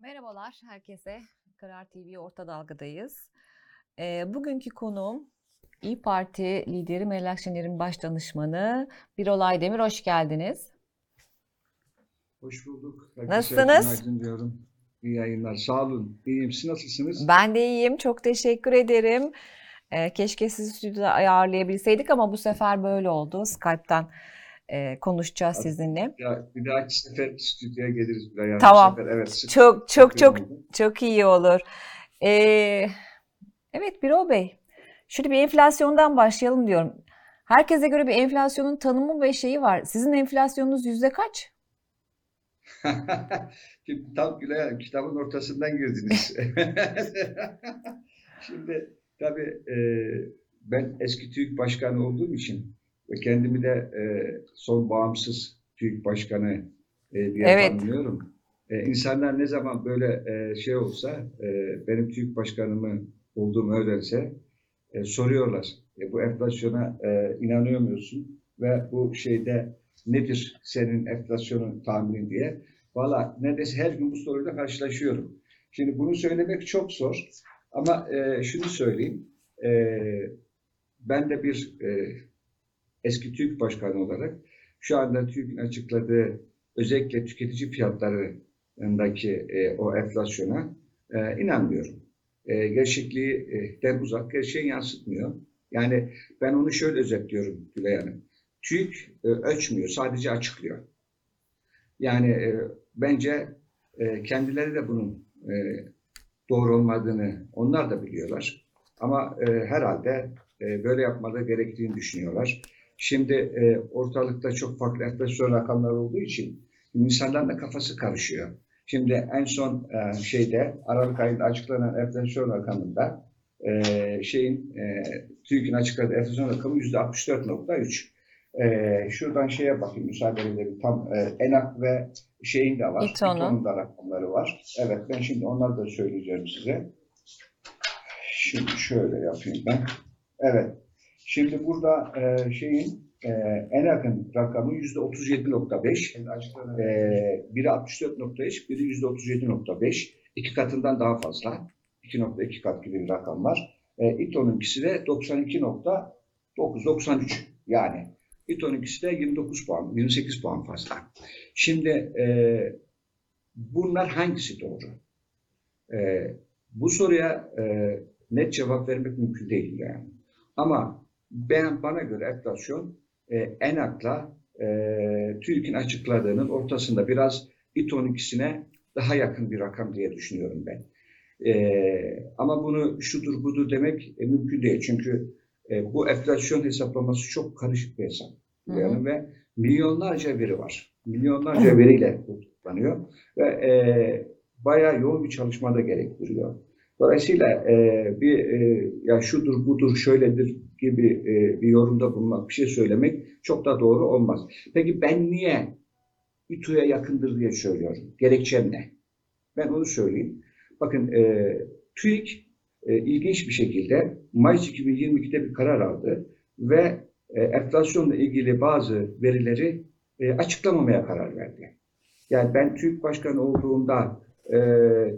Merhabalar herkese. Karar TV Orta Dalga'dayız. Ee, bugünkü konuğum İyi Parti lideri Meral Akşener'in baş danışmanı Birol Aydemir. Hoş geldiniz. Hoş bulduk. Herkese Nasılsınız? günaydın diyorum. İyi yayınlar. Sağ olun. İyiyim. Siz nasılsınız? Ben de iyiyim. Çok teşekkür ederim. Ee, keşke sizi stüdyoda ayarlayabilseydik ama bu sefer böyle oldu. Skype'tan e, konuşacağız Tabii. sizinle. Ya bir dahaki sefer stüdyoya geliriz bir yani Tamam. Sefer, evet. Çok çok çok çok iyi olur. Ee, evet Birol Bey. Şöyle bir enflasyondan başlayalım diyorum. Herkese göre bir enflasyonun tanımı ve şeyi var. Sizin enflasyonunuz yüzde kaç? Şimdi tam Gülay Hanım, kitabın ortasından girdiniz. Şimdi tabii e, ben eski TÜİK Başkanı olduğum için ve kendimi de e, son bağımsız TÜİK Başkanı e, diye Evet. tanımlıyorum. E, insanlar ne zaman böyle e, şey olsa, e, benim TÜİK Başkanımı olduğumu öğrense e, soruyorlar. E, bu enflasyona e, inanıyor musun? Ve bu şeyde nedir senin enflasyonun tahminin diye. Valla neredeyse her gün bu soruyla karşılaşıyorum. Şimdi bunu söylemek çok zor. Ama e, şunu söyleyeyim. E, ben de bir e, eski TÜİK Başkanı olarak şu anda TÜİK'in açıkladığı özellikle tüketici fiyatlarındaki e, o enflasyona e, inanmıyorum. E, gerçekliğinden uzak, gerçeği yansıtmıyor. Yani ben onu şöyle özetliyorum Gülay Hanım. TÜİK e, ölçmüyor, sadece açıklıyor. Yani e, bence e, kendileri de bunun e, doğru olmadığını onlar da biliyorlar. Ama e, herhalde e, böyle yapmaları gerektiğini düşünüyorlar. Şimdi e, ortalıkta çok farklı enflasyon rakamları olduğu için insanların da kafası karışıyor. Şimdi en son e, şeyde Aralık ayında açıklanan enflasyon rakamında e, şeyin e, TÜİK'in açıkladığı enflasyon rakamı %64.3. E, şuradan şeye bakayım müsaadenizle bir tam e, ENAK ve şeyin de var. İTO'nun. İTO'nun da rakamları var. Evet ben şimdi onları da söyleyeceğim size. Şimdi şöyle yapayım ben. Evet. Şimdi burada e, şeyin e, ENAK'ın rakamı %37.5. E, biri 64.3, biri %37.5. İki katından daha fazla. 2.2 kat gibi bir rakam var. E, İTO'nunkisi de 92.9, 93 yani. İTO'nunkisi de 29 puan, 28 puan fazla. Şimdi e, bunlar hangisi doğru? E, bu soruya e, net cevap vermek mümkün değil yani. Ama ben bana göre enflasyon e, ENAK'la e, TÜİK'in açıkladığının ortasında biraz İTO'nunkisine daha yakın bir rakam diye düşünüyorum ben. E, ama bunu şudur budur demek e, mümkün değil. Çünkü e, bu enflasyon hesaplaması çok karışık bir hesap. Hı hı. Yani ve milyonlarca veri var. Milyonlarca veriyle bu toplanıyor ve e, bayağı yoğun bir çalışma da gerektiriyor. Dolayısıyla e, bir e, ya şudur budur şöyledir gibi e, bir yorumda bulunmak, bir şey söylemek çok da doğru olmaz. Peki ben niye İTÜ'ye yakındır diye söylüyorum? Gerekçem ne? Ben onu söyleyeyim. Bakın e, TÜİK e, ilginç bir şekilde Mayıs 2022'de bir karar aldı ve e, enflasyonla ilgili bazı verileri e, açıklamamaya karar verdi. Yani ben TÜİK Başkanı olduğumda e,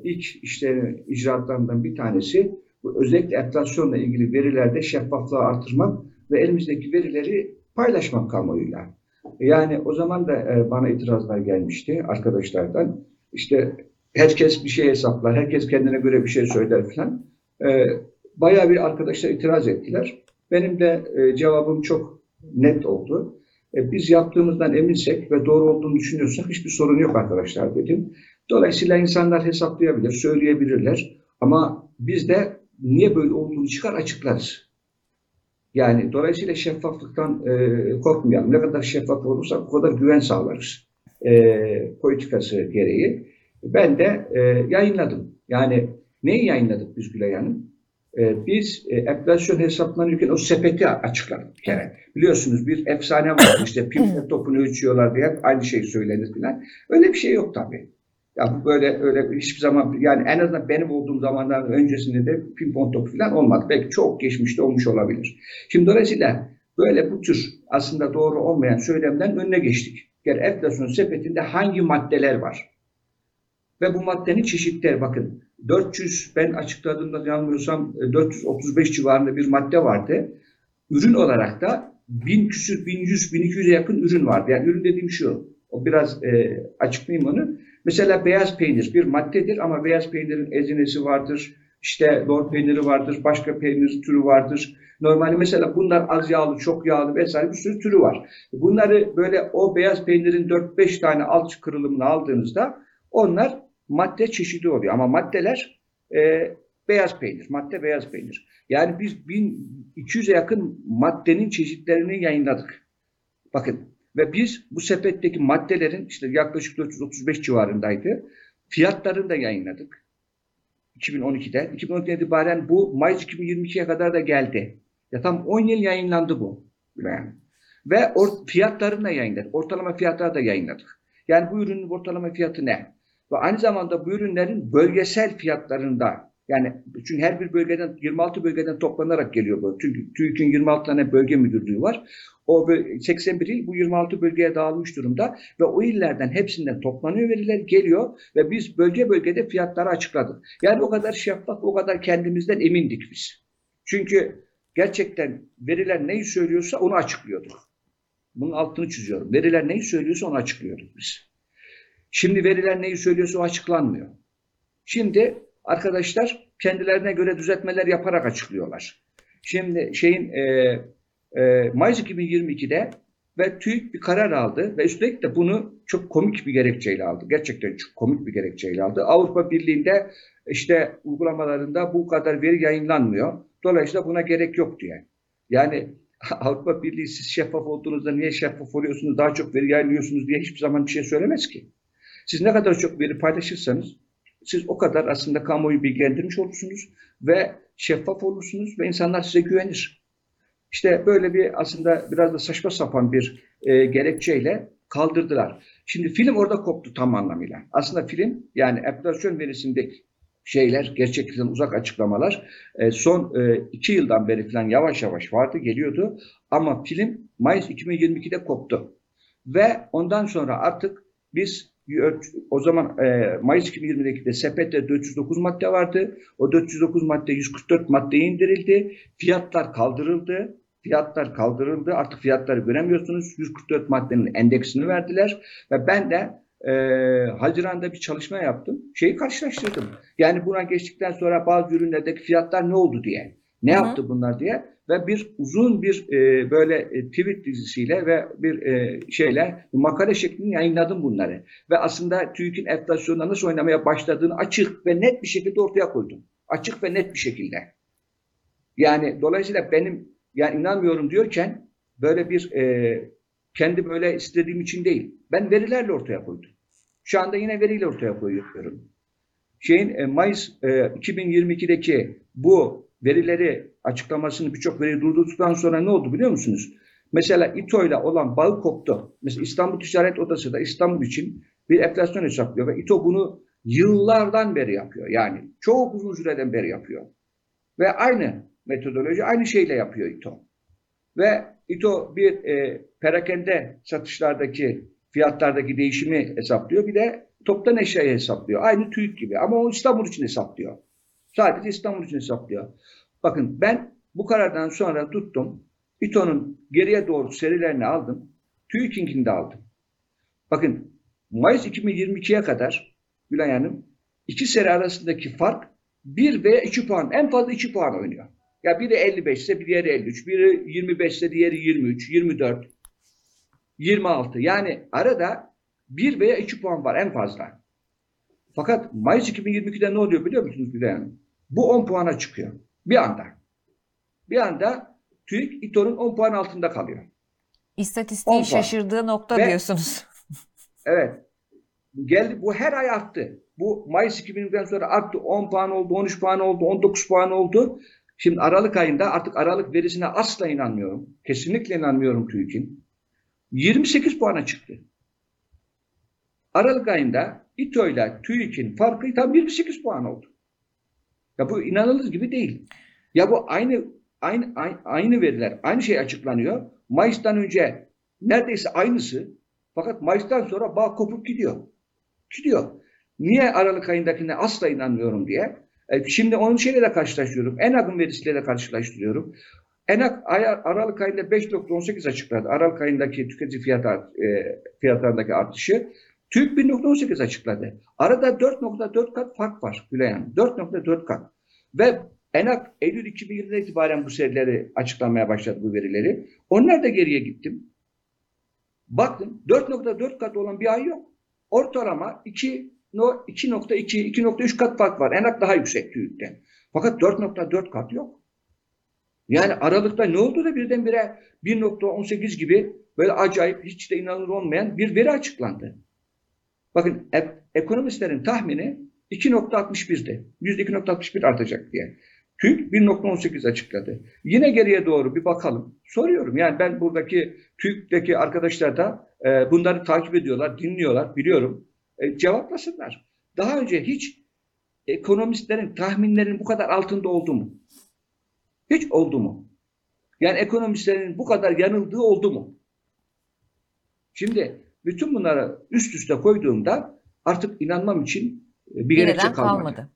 ilk işlerin icraatlarından bir tanesi özellikle enflasyonla ilgili verilerde şeffaflığı artırmak ve elimizdeki verileri paylaşmak kamuoyuyla. Yani o zaman da e, bana itirazlar gelmişti arkadaşlardan. İşte herkes bir şey hesaplar, herkes kendine göre bir şey söyler falan. E, bayağı bir arkadaşlar itiraz ettiler. Benim de e, cevabım çok net oldu. E, biz yaptığımızdan eminsek ve doğru olduğunu düşünüyorsak hiçbir sorun yok arkadaşlar dedim. Dolayısıyla insanlar hesaplayabilir, söyleyebilirler. Ama biz de niye böyle olduğunu çıkar açıklarız. Yani dolayısıyla şeffaflıktan e, korkmayalım. Ne kadar şeffaf olursak o kadar güven sağlarız. E, politikası gereği. Ben de e, yayınladım. Yani neyi yayınladık biz Gülay Hanım? E, biz e, enflasyon hesaplanırken o sepeti açıkladık bir kere. Biliyorsunuz bir efsane var işte ping topunu ölçüyorlar diye hep aynı şey söylenir falan. Öyle bir şey yok tabii. Ya bu böyle öyle hiçbir zaman yani en azından benim olduğum zamanların öncesinde de pimpon topu falan olmadı. Belki çok geçmişte olmuş olabilir. Şimdi dolayısıyla böyle bu tür aslında doğru olmayan söylemden önüne geçtik. Yani enflasyon sepetinde hangi maddeler var? Ve bu maddenin çeşitleri bakın 400 ben açıkladığımda yanılmıyorsam e, 435 civarında bir madde vardı. Ürün olarak da 1000 küsür, 1100, 1200'e yakın ürün vardı. Yani ürün dediğim şu. O biraz e, açıklayayım onu. Mesela beyaz peynir bir maddedir ama beyaz peynirin ezinesi vardır. İşte lor peyniri vardır, başka peynir türü vardır. Normalde mesela bunlar az yağlı, çok yağlı vesaire bir sürü türü var. Bunları böyle o beyaz peynirin 4-5 tane alt kırılımını aldığınızda onlar madde çeşidi oluyor. Ama maddeler e, beyaz peynir, madde beyaz peynir. Yani biz 1200'e yakın maddenin çeşitlerini yayınladık. Bakın ve biz bu sepetteki maddelerin işte yaklaşık 435 civarındaydı. Fiyatlarını da yayınladık. 2012'de. 2012'den itibaren bu Mayıs 2022'ye kadar da geldi. Ya tam 10 yıl yayınlandı bu. Yani. Ve or, fiyatlarını da yayınladık. Ortalama fiyatları da yayınladık. Yani bu ürünün ortalama fiyatı ne? Ve aynı zamanda bu ürünlerin bölgesel fiyatlarında yani çünkü her bir bölgeden 26 bölgeden toplanarak geliyor bu. Çünkü TÜİK'in 26 tane bölge müdürlüğü var. O 81 il bu 26 bölgeye dağılmış durumda ve o illerden hepsinden toplanıyor veriler geliyor ve biz bölge bölgede fiyatları açıkladık. Yani o kadar şeffaf, o kadar kendimizden emindik biz. Çünkü gerçekten veriler neyi söylüyorsa onu açıklıyorduk. Bunun altını çiziyorum. Veriler neyi söylüyorsa onu açıklıyorduk biz. Şimdi veriler neyi söylüyorsa o açıklanmıyor. Şimdi arkadaşlar kendilerine göre düzeltmeler yaparak açıklıyorlar. Şimdi şeyin e, e, Mayıs 2022'de ve TÜİK bir karar aldı ve üstelik de bunu çok komik bir gerekçeyle aldı. Gerçekten çok komik bir gerekçeyle aldı. Avrupa Birliği'nde işte uygulamalarında bu kadar veri yayınlanmıyor. Dolayısıyla buna gerek yok diye. Yani Avrupa Birliği siz şeffaf olduğunuzda niye şeffaf oluyorsunuz, daha çok veri yayınlıyorsunuz diye hiçbir zaman bir şey söylemez ki. Siz ne kadar çok veri paylaşırsanız siz o kadar aslında kamuoyu bilgilendirmiş olursunuz ve şeffaf olursunuz ve insanlar size güvenir. İşte böyle bir aslında biraz da saçma sapan bir e, gerekçeyle kaldırdılar. Şimdi film orada koptu tam anlamıyla. Aslında film yani enflasyon verisindeki şeyler, gerçeklikten uzak açıklamalar e, son e, iki yıldan beri falan yavaş yavaş vardı, geliyordu. Ama film Mayıs 2022'de koptu. Ve ondan sonra artık biz o zaman e, Mayıs 2022'de sepette 409 madde vardı. O 409 madde 144 maddeye indirildi. Fiyatlar kaldırıldı. Fiyatlar kaldırıldı. Artık fiyatları göremiyorsunuz. 144 maddenin endeksini verdiler. Ve ben de e, Haziran'da bir çalışma yaptım. Şeyi karşılaştırdım. Yani buna geçtikten sonra bazı ürünlerdeki fiyatlar ne oldu diye. Ne yaptı bunlar diye ve bir uzun bir e, böyle e, tweet dizisiyle ve bir e, şeyle makale şeklinde yayınladım bunları. Ve aslında TÜİK'in enflasyonla nasıl oynamaya başladığını açık ve net bir şekilde ortaya koydum. Açık ve net bir şekilde. Yani dolayısıyla benim yani inanmıyorum diyorken böyle bir e, kendi böyle istediğim için değil. Ben verilerle ortaya koydum. Şu anda yine veriyle ortaya koyuyorum. Şeyin e, Mayıs e, 2022'deki bu verileri açıklamasını birçok veriyi durdurduktan sonra ne oldu biliyor musunuz? Mesela İTO ile olan bağı koptu. Mesela İstanbul Ticaret Odası da İstanbul için bir enflasyon hesaplıyor ve İTO bunu yıllardan beri yapıyor. Yani çok uzun süreden beri yapıyor. Ve aynı metodoloji aynı şeyle yapıyor İTO. Ve İTO bir e, perakende satışlardaki fiyatlardaki değişimi hesaplıyor. Bir de toptan eşyayı hesaplıyor. Aynı TÜİK gibi ama o İstanbul için hesaplıyor. Sadece İstanbul için hesaplıyor. Bakın ben bu karardan sonra tuttum. İTO'nun geriye doğru serilerini aldım. TÜİK'inkini de aldım. Bakın Mayıs 2022'ye kadar Gülay Hanım iki seri arasındaki fark 1 veya 2 puan en fazla 2 puan oynuyor. Ya biri 55 ise bir diğeri 53, biri 25 ise diğeri 23, 24, 26. Yani arada 1 veya 2 puan var en fazla. Fakat Mayıs 2022'de ne oluyor biliyor musunuz Gülay Hanım? Bu 10 puana çıkıyor. Bir anda. Bir anda TÜİK İTO'nun 10 puan altında kalıyor. İstatistiğin şaşırdığı nokta Ve, diyorsunuz. evet. Geldi, bu her ay arttı. Bu Mayıs 2000'den sonra arttı. 10 puan oldu, 13 puan oldu, 19 puan oldu. Şimdi Aralık ayında artık Aralık verisine asla inanmıyorum. Kesinlikle inanmıyorum TÜİK'in. 28 puana çıktı. Aralık ayında İTO ile TÜİK'in farkı tam 28 puan oldu. Ya bu inanılır gibi değil. Ya bu aynı aynı aynı, veriler, aynı şey açıklanıyor. Mayıs'tan önce neredeyse aynısı. Fakat Mayıs'tan sonra bağ kopup gidiyor. Gidiyor. Niye Aralık ayındakine asla inanmıyorum diye. E, şimdi onun şeyle de karşılaştırıyorum. ENAG'ın verisiyle de karşılaştırıyorum. ENAG ay- Aralık ayında 5.18 açıkladı. Aralık ayındaki tüketici fiyat e, fiyatlarındaki artışı. TÜİK 1.18 açıkladı. Arada 4.4 kat fark var Gülay Hanım. 4.4 kat. Ve ENAG Eylül 2020'den itibaren bu serileri açıklamaya başladı bu verileri. Onlar da geriye gittim. Baktım 4.4 kat olan bir ay yok. Ortalama 2 no- 2.2 2.3 kat fark var. ENAG daha yüksek TÜİK'ten. Fakat 4.4 kat yok. Yani Aralık'ta ne oldu da birdenbire 1.18 gibi böyle acayip hiç de inanılır olmayan bir veri açıklandı. Bakın e- ekonomistlerin tahmini 2.61'di. %2.61 artacak diye. TÜİK 1.18 açıkladı. Yine geriye doğru bir bakalım. Soruyorum yani ben buradaki TÜİK'teki arkadaşlar da e, bunları takip ediyorlar, dinliyorlar, biliyorum. E, cevaplasınlar. Daha önce hiç ekonomistlerin tahminlerinin bu kadar altında oldu mu? Hiç oldu mu? Yani ekonomistlerin bu kadar yanıldığı oldu mu? Şimdi bütün bunları üst üste koyduğumda artık inanmam için e, bir gerekçe kalmadı. kalmadı.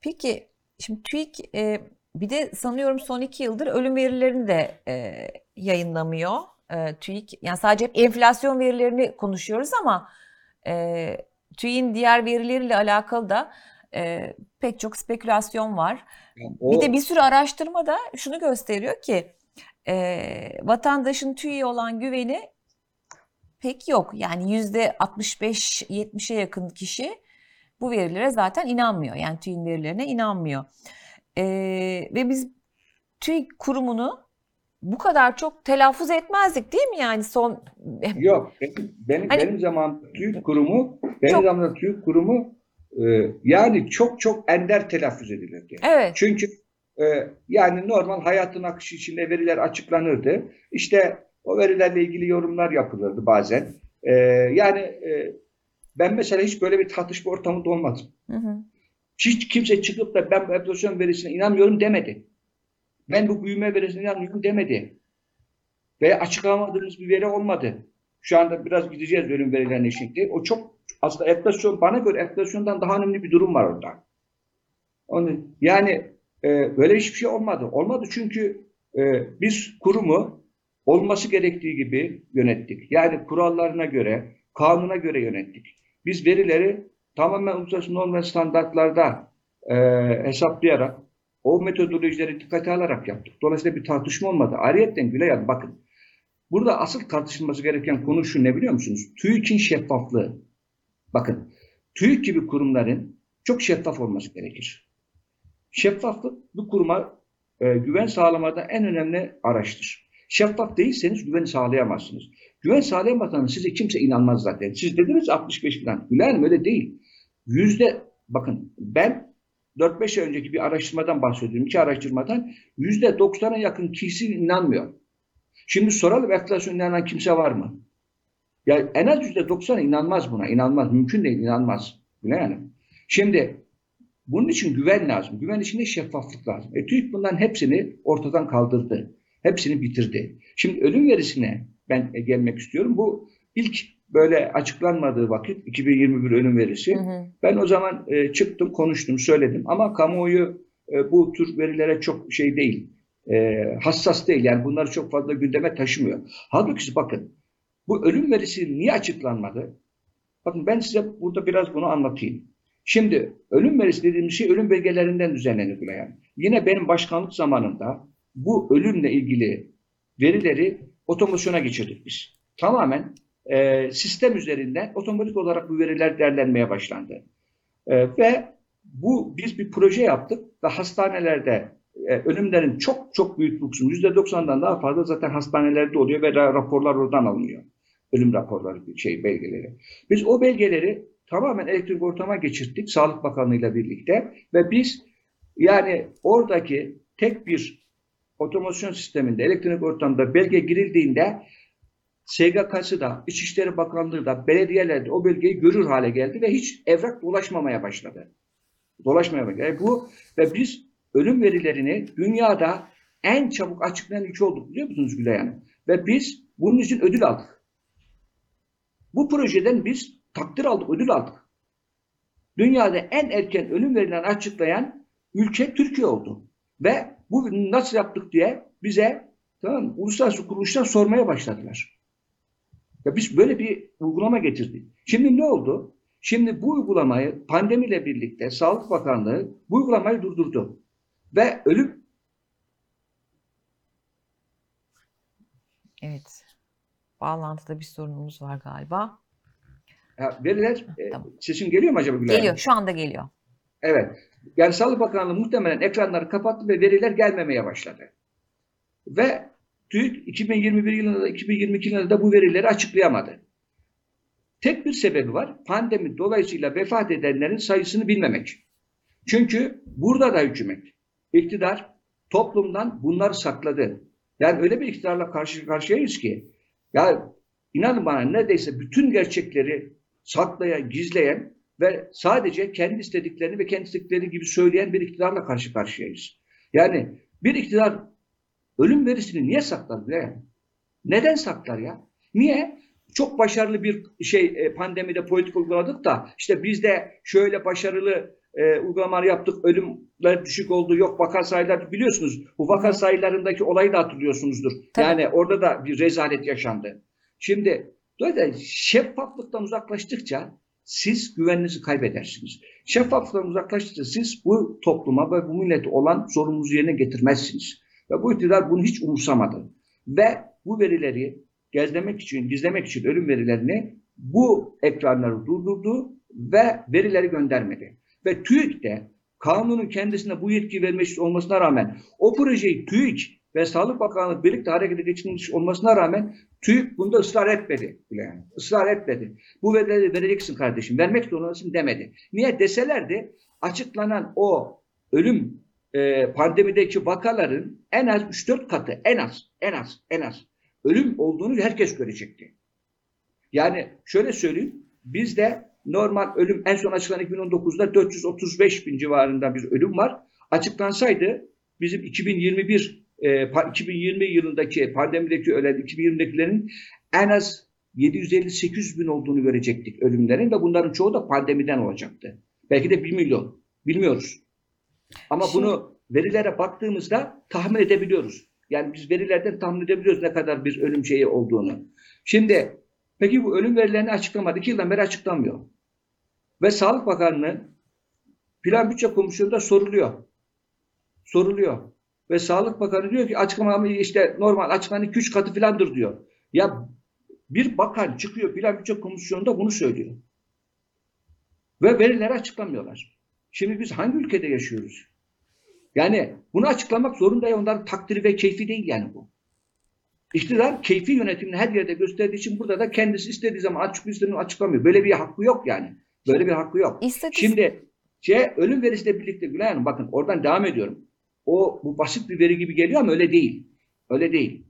Peki şimdi TÜİK e, bir de sanıyorum son iki yıldır ölüm verilerini de e, yayınlamıyor. E, TÜİK yani sadece hep enflasyon verilerini konuşuyoruz ama e, TÜİK'in diğer verileriyle alakalı da e, pek çok spekülasyon var. Yani Bir o- de bir sürü araştırma da şunu gösteriyor ki e, vatandaşın TÜİ'ye olan güveni pek yok. Yani yüzde 65-70'e yakın kişi bu verilere zaten inanmıyor. Yani TÜİK'in verilerine inanmıyor. E, ve biz TÜİK kurumunu bu kadar çok telaffuz etmezdik değil mi? Yani son Yok. Benim, benim, Hani- benim zamanımda TÜİK kurumu, benim Çok- zamanımda TÜİK kurumu e, yani çok çok ender telaffuz edilirdi. evet Çünkü e, yani normal hayatın akışı içinde veriler açıklanırdı. İşte o verilerle ilgili yorumlar yapılırdı bazen. E, yani e, ben mesela hiç böyle bir tartışma ortamında olmadım. hı hı, Hiç kimse çıkıp da ben bu enflasyon verisine inanmıyorum demedi. Ben bu büyüme verisine inanmıyorum demedi. Ve açıklamadığımız bir veri olmadı. Şu anda biraz gideceğiz ölüm verilerine şimdi. O çok aslında enflasyon bana göre enflasyondan daha önemli bir durum var orada. Onu, yani e, böyle hiçbir şey olmadı. Olmadı çünkü e, biz kurumu olması gerektiği gibi yönettik. Yani kurallarına göre, kanuna göre yönettik. Biz verileri tamamen uluslararası norm ve standartlarda e, hesaplayarak o metodolojileri dikkate alarak yaptık. Dolayısıyla bir tartışma olmadı. Ayrıyeten Gülay Hanım bakın. Burada asıl tartışılması gereken konu şu ne biliyor musunuz? TÜİK'in şeffaflığı. Bakın TÜİK gibi kurumların çok şeffaf olması gerekir. Şeffaflık bu kuruma e, güven sağlamada en önemli araçtır. Şeffaf değilseniz güveni sağlayamazsınız. Güven sağlayamazsanız size kimse inanmaz zaten. Siz dediniz 65 falan. Hanım öyle değil. Yüzde bakın ben 4-5 ay önceki bir araştırmadan bahsediyorum. iki araştırmadan yüzde 90'a yakın kişi inanmıyor. Şimdi soralım enflasyon inanan kimse var mı? Ya en az yüzde 90 inanmaz buna. inanmaz. Mümkün değil inanmaz. Hanım. Şimdi bunun için güven lazım. Güven için de şeffaflık lazım. E, TÜİK bunların hepsini ortadan kaldırdı. Hepsini bitirdi. Şimdi ölüm verisine ben gelmek istiyorum. Bu ilk böyle açıklanmadığı vakit 2021 ölüm verisi. hı hı. Ben o zaman e, çıktım, konuştum, söyledim ama kamuoyu e, bu tür verilere çok şey değil, e, hassas değil. Yani bunları çok fazla gündeme taşımıyor. Halbuki bakın, bu ölüm verisi niye açıklanmadı? Bakın ben size burada biraz bunu anlatayım. Şimdi ölüm verisi dediğimiz şey ölüm belgelerinden düzenlenir bile yani. Yine benim başkanlık zamanında bu ölümle ilgili verileri otomasyona geçirdik biz. Tamamen e, sistem üzerinden otomatik olarak bu veriler değerlenmeye başlandı. E, ve bu biz bir proje yaptık ve hastanelerde e, ölümlerin çok çok büyük bir kısmı %90'dan daha fazla zaten hastanelerde oluyor ve ra- raporlar oradan alınıyor. Ölüm raporları, şey belgeleri. Biz o belgeleri tamamen elektrik ortama geçirdik Sağlık Bakanlığı ile birlikte ve biz yani oradaki tek bir otomasyon sisteminde elektronik ortamda belge girildiğinde SGK'sı da, İçişleri Bakanlığı da, belediyeler de o belgeyi görür hale geldi ve hiç evrak dolaşmamaya başladı. Dolaşmaya başladı. Yani bu ve biz ölüm verilerini dünyada en çabuk açıklayan ülke olduk biliyor musunuz Gülay Hanım? Ve biz bunun için ödül aldık. Bu projeden biz takdir aldık, ödül aldık. Dünyada en erken ölüm verilerini açıklayan ülke Türkiye oldu. Ve bu nasıl yaptık diye bize tamam uluslararası kuruluşlar sormaya başladılar. Ya biz böyle bir uygulama getirdik. Şimdi ne oldu? Şimdi bu uygulamayı pandemiyle birlikte Sağlık Bakanlığı bu uygulamayı durdurdu. Ve ölüm Evet. Bağlantıda bir sorunumuz var galiba. ya veriler e, Tamam. sesim geliyor mu acaba Gülay? Geliyor. Şu anda geliyor. Evet. Yani Sağlık Bakanlığı muhtemelen ekranları kapattı ve veriler gelmemeye başladı. Ve TÜİK 2021 yılında da 2022 yılında da bu verileri açıklayamadı. Tek bir sebebi var. Pandemi dolayısıyla vefat edenlerin sayısını bilmemek. Çünkü burada da hükümet, iktidar toplumdan bunları sakladı. Yani öyle bir iktidarla karşı karşıyayız ki ya inanın bana neredeyse bütün gerçekleri saklayan, gizleyen ve sadece kendi istediklerini ve kendi istedikleri gibi söyleyen bir iktidarla karşı karşıyayız. Yani bir iktidar ölüm verisini niye saklar bile? Neden saklar ya? Niye? Çok başarılı bir şey e, pandemide politik uyguladık da işte biz de şöyle başarılı e, uygulamalar yaptık. Ölümler düşük oldu. Yok vaka sayıları biliyorsunuz. Bu vaka sayılarındaki olayı da hatırlıyorsunuzdur. Tabii. Yani orada da bir rezalet yaşandı. Şimdi dolayısıyla şeffaflıktan uzaklaştıkça siz güveninizi kaybedersiniz. Şeffaflıktan uzaklaştıkça siz bu topluma ve bu millete olan sorumluluğunuzu yerine getirmezsiniz. Ve bu iktidar bunu hiç umursamadı. Ve bu verileri gizlemek için, gizlemek için ölüm verilerini bu ekranları durdurdu ve verileri göndermedi. Ve TÜİK de kanunun kendisine bu yetki vermiş olmasına rağmen o projeyi TÜİK ve Sağlık Bakanlığı birlikte harekete geçirmiş olmasına rağmen TÜİK bunda ısrar etmedi bile yani. Israr etmedi. Bu verileri vereceksin kardeşim, vermek zorundasın demedi. Niye deselerdi açıklanan o ölüm e, pandemideki vakaların en az 3-4 katı en az en az en az ölüm olduğunu herkes görecekti. Yani şöyle söyleyeyim bizde normal ölüm en son açıklanan 2019'da 435 bin civarında bir ölüm var. Açıklansaydı bizim 2021 e, pa- 2020 yılındaki pandemideki ölen 2020'dekilerin en az 750-800 bin olduğunu görecektik ölümlerin ve bunların çoğu da pandemiden olacaktı. Belki de 1 milyon. Bilmiyoruz. Ama Şimdi- bunu verilere baktığımızda tahmin edebiliyoruz. Yani biz verilerden tahmin edebiliyoruz ne kadar bir ölüm şeyi olduğunu. Şimdi peki bu ölüm verilerini açıklamadı. İki yıldan beri açıklanmıyor. Ve Sağlık Bakanlığı Plan Bütçe Komisyonu'nda soruluyor. Soruluyor. Ve Sağlık Bakanı diyor ki açıklamamı işte normal açıklanan 2-3 katı filandır diyor. Ya bir bakan çıkıyor Plan Bütçe Komisyonu'nda bunu söylüyor. Ve verileri açıklamıyorlar. Şimdi biz hangi ülkede yaşıyoruz? Yani bunu açıklamak zorunda ya onların takdiri ve keyfi değil yani bu. İktidar keyfi yönetimini her yerde gösterdiği için burada da kendisi istediği zaman açık istediğini açıklamıyor. Böyle bir hakkı yok yani. Böyle bir hakkı yok. İstatistik Şimdi şey, ölüm verisiyle birlikte Gülay Hanım bakın oradan devam ediyorum. O bu basit bir veri gibi geliyor ama öyle değil. Öyle değil.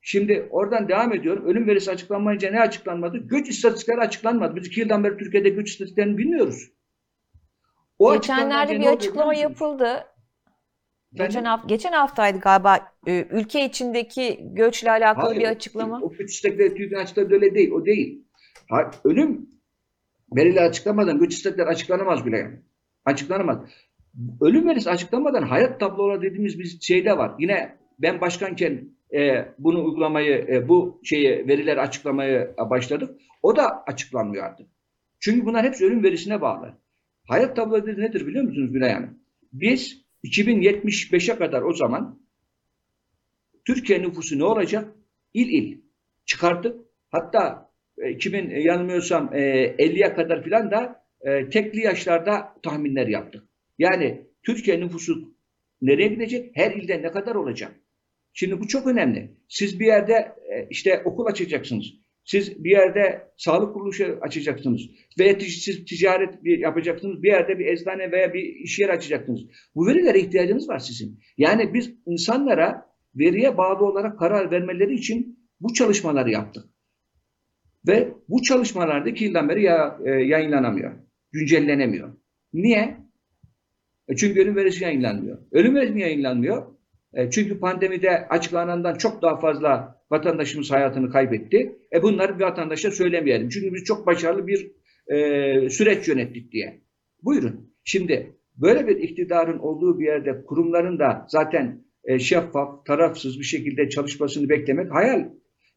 Şimdi oradan devam ediyorum. Ölüm verisi açıklanmayınca ne açıklanmadı? Göç istatistikleri açıklanmadı. Biz iki yıldan beri Türkiye'de göç istatistiklerini bilmiyoruz. O geçenlerde bir açıklama yapıldı. Geçen, hafta, geçen haftaydı galiba e, ülke içindeki göçle alakalı Hayır, bir açıklama. O göç istekleri TÜİK'in açıkladığı öyle değil. O değil. Ha, ölüm verileri açıklamadan göç istekleri açıklanamaz bile. Açıklanamaz. Ölüm verisi açıklamadan hayat tabloları dediğimiz bir şey de var. Yine ben başkanken e, bunu uygulamayı, e, bu şeyi verileri açıklamaya başladık. O da açıklanmıyor artık. Çünkü bunlar hepsi ölüm verisine bağlı. Hayat tabloları nedir biliyor musunuz Günay Hanım? Biz 2075'e kadar o zaman Türkiye nüfusu ne olacak? İl il çıkarttık. Hatta e, 2000 e, yanılmıyorsam e, 50'ye kadar filan da e, tekli yaşlarda tahminler yaptık. Yani Türkiye nüfusu nereye gidecek? Her ilde ne kadar olacak? Şimdi bu çok önemli. Siz bir yerde e, işte okul açacaksınız. Siz bir yerde sağlık kuruluşu açacaksınız. Veya siz ticaret yapacaksınız. Bir yerde bir eczane veya bir iş yeri açacaksınız. Bu verilere ihtiyacınız var sizin. Yani biz insanlara veriye bağlı olarak karar vermeleri için bu çalışmaları yaptık. Ve bu çalışmalarda iki yıldan beri ya, e, yayınlanamıyor. Güncellenemiyor. Niye? E, çünkü ölüm verisi yayınlanmıyor. Ölüm verisi yayınlanmıyor? E, çünkü pandemide açıklanandan çok daha fazla vatandaşımız hayatını kaybetti. E bunları bir vatandaşa söylemeyelim. Çünkü biz çok başarılı bir e, süreç yönettik diye. Buyurun. Şimdi böyle bir iktidarın olduğu bir yerde kurumların da zaten e, şeffaf, tarafsız bir şekilde çalışmasını beklemek hayal.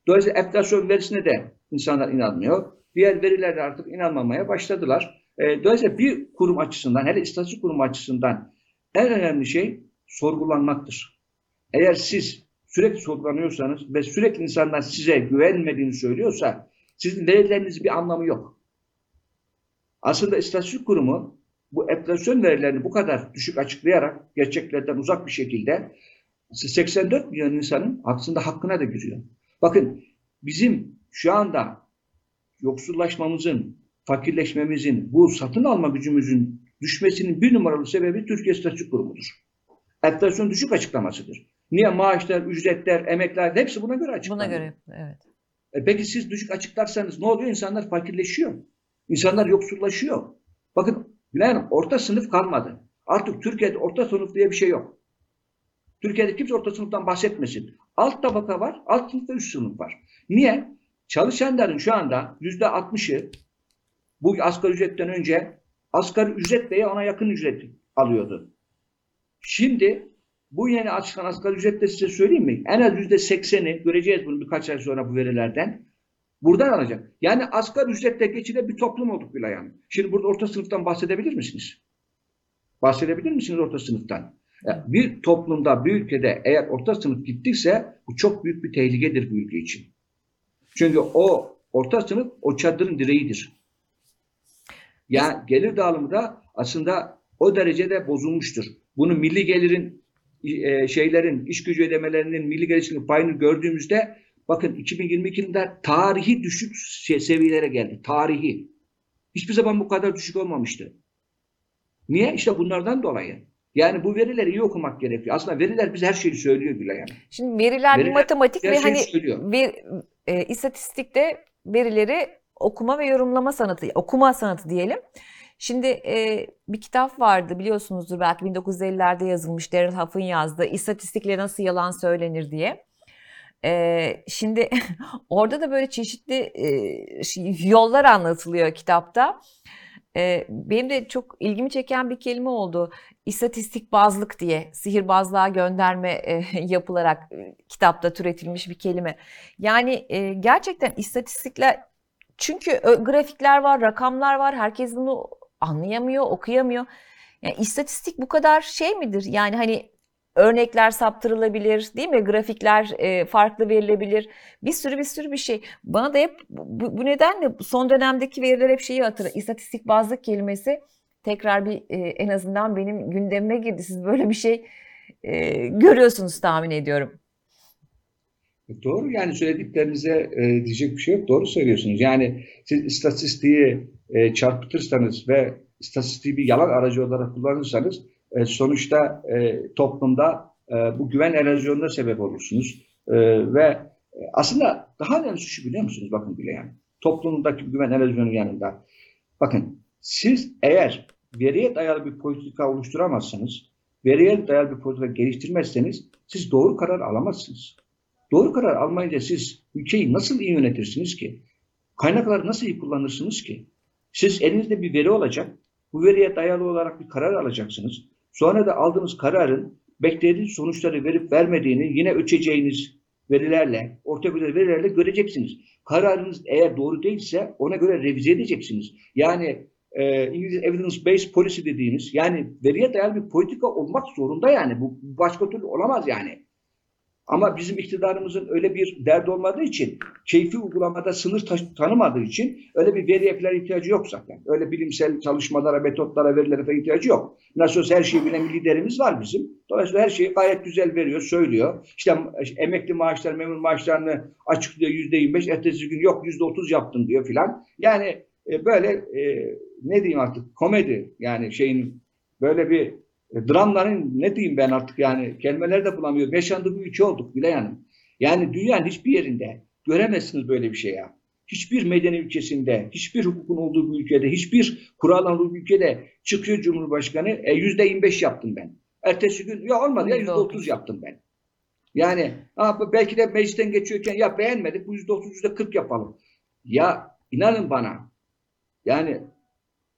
Dolayısıyla enflasyon verisine de insanlar inanmıyor. Diğer verilere artık inanmamaya başladılar. E, dolayısıyla bir kurum açısından, hele istatistik kurumu açısından en önemli şey sorgulanmaktır. Eğer siz sürekli sorgulanıyorsanız ve sürekli insanlar size güvenmediğini söylüyorsa sizin verilerinizin bir anlamı yok. Aslında istatistik kurumu bu enflasyon verilerini bu kadar düşük açıklayarak gerçeklerden uzak bir şekilde 84 milyon insanın aslında hakkına da giriyor. Bakın bizim şu anda yoksullaşmamızın, fakirleşmemizin, bu satın alma gücümüzün düşmesinin bir numaralı sebebi Türkiye İstatistik Kurumu'dur. Enflasyon düşük açıklamasıdır. Niye? Maaşlar, ücretler, emekler hepsi buna göre Buna açıklanıyor. göre evet. E peki siz düşük açıklarsanız ne oluyor? İnsanlar fakirleşiyor. İnsanlar yoksullaşıyor. Bakın Hanım orta sınıf kalmadı. Artık Türkiye'de orta sınıf diye bir şey yok. Türkiye'de kimse orta sınıftan bahsetmesin. Alt tabaka var, alt sınıf ve üst sınıf var. Niye? Çalışanların şu anda yüzde altmışı bu asgari ücretten önce asgari ücret veya ona yakın ücret alıyordu. Şimdi bu yeni açıklanan asgari ücretle size söyleyeyim mi? En az yüzde sekseni göreceğiz bunu birkaç ay sonra bu verilerden. Buradan alacak. Yani asgari ücretle geçinen bir toplum olduk bile yani. Şimdi burada orta sınıftan bahsedebilir misiniz? Bahsedebilir misiniz orta sınıftan? Ya Bir toplumda, bir ülkede eğer orta sınıf gittiyse bu çok büyük bir tehlikedir bu ülke için. Çünkü o orta sınıf o çadırın direğidir. Yani gelir dağılımı da aslında o derecede bozulmuştur. Bunu milli gelirin e, şeylerin, iş gücü ödemelerinin milli gelişim payını gördüğümüzde bakın 2022 yılında tarihi düşük se- seviyelere geldi. Tarihi. Hiçbir zaman bu kadar düşük olmamıştı. Niye? İşte bunlardan dolayı. Yani bu verileri iyi okumak gerekiyor. Aslında veriler bize her şeyi söylüyor bile yani. Şimdi veriler bir Veriler matematik her ve hani söylüyor. ver, e, istatistikte verileri okuma ve yorumlama sanatı, okuma sanatı diyelim. Şimdi e, bir kitap vardı biliyorsunuzdur belki 1950'lerde yazılmış Darren Huff'ın yazdığı İstatistikle Nasıl Yalan Söylenir diye. E, şimdi orada da böyle çeşitli e, yollar anlatılıyor kitapta. E, benim de çok ilgimi çeken bir kelime oldu. İstatistik bazlık diye sihirbazlığa gönderme e, yapılarak e, kitapta türetilmiş bir kelime. Yani e, gerçekten istatistikler çünkü grafikler var, rakamlar var. Herkes bunu anlayamıyor, okuyamıyor. Yani istatistik bu kadar şey midir? Yani hani örnekler saptırılabilir, değil mi? Grafikler e, farklı verilebilir. Bir sürü bir sürü bir şey. Bana da hep bu, nedenle son dönemdeki veriler hep şeyi hatırlıyor. İstatistik bazlık kelimesi tekrar bir e, en azından benim gündemime girdi. Siz böyle bir şey e, görüyorsunuz tahmin ediyorum. Doğru yani söylediklerinize e, diyecek bir şey yok. Doğru söylüyorsunuz. Yani siz istatistiği e, çarpıtırsanız ve istatistiği bir yalan aracı olarak kullanırsanız e, sonuçta e, toplumda e, bu güven erozyonuna sebep olursunuz. E, ve e, aslında daha önemlisi şu biliyor musunuz? Bakın bile yani. Toplumdaki güven erozyonunun yanında. Bakın siz eğer veriye dayalı bir politika oluşturamazsanız, veriye dayalı bir politika geliştirmezseniz siz doğru karar alamazsınız. Doğru karar almayınca siz ülkeyi nasıl iyi yönetirsiniz ki? Kaynakları nasıl iyi kullanırsınız ki? Siz elinizde bir veri olacak. Bu veriye dayalı olarak bir karar alacaksınız. Sonra da aldığınız kararın beklediğiniz sonuçları verip vermediğini yine ölçeceğiniz verilerle, orta bir verilerle göreceksiniz. Kararınız eğer doğru değilse ona göre revize edeceksiniz. Yani e, İngiliz evidence based policy dediğimiz yani veriye dayalı bir politika olmak zorunda yani. Bu başka türlü olamaz yani. Ama bizim iktidarımızın öyle bir derdi olmadığı için, keyfi uygulamada sınır tanımadığı için öyle bir veriye falan ihtiyacı yok zaten. Öyle bilimsel çalışmalara, metotlara, verilere falan ihtiyacı yok. Nasıl olsa her şeyi bilen bir liderimiz var bizim. Dolayısıyla her şeyi gayet güzel veriyor, söylüyor. İşte emekli maaşlar, memur maaşlarını açıklıyor yüzde yirmi beş, ertesi gün yok yüzde otuz yaptım diyor filan. Yani e, böyle e, ne diyeyim artık komedi yani şeyin böyle bir e, dramların ne diyeyim ben artık yani kelimeler de bulamıyorum. Yaşandığı bir ülke olduk bile yani. Yani dünyanın hiçbir yerinde göremezsiniz böyle bir şey ya. Hiçbir medeni ülkesinde, hiçbir hukukun olduğu bir ülkede, hiçbir kuralın olduğu bir ülkede çıkıyor Cumhurbaşkanı e, yüzde 25 yaptım ben. Ertesi gün ya olmadı ya yüzde 30 yaptım ben. Yani ha, belki de meclisten geçiyorken ya beğenmedik bu yüzde 30 yüzde 40 yapalım. Ya inanın bana yani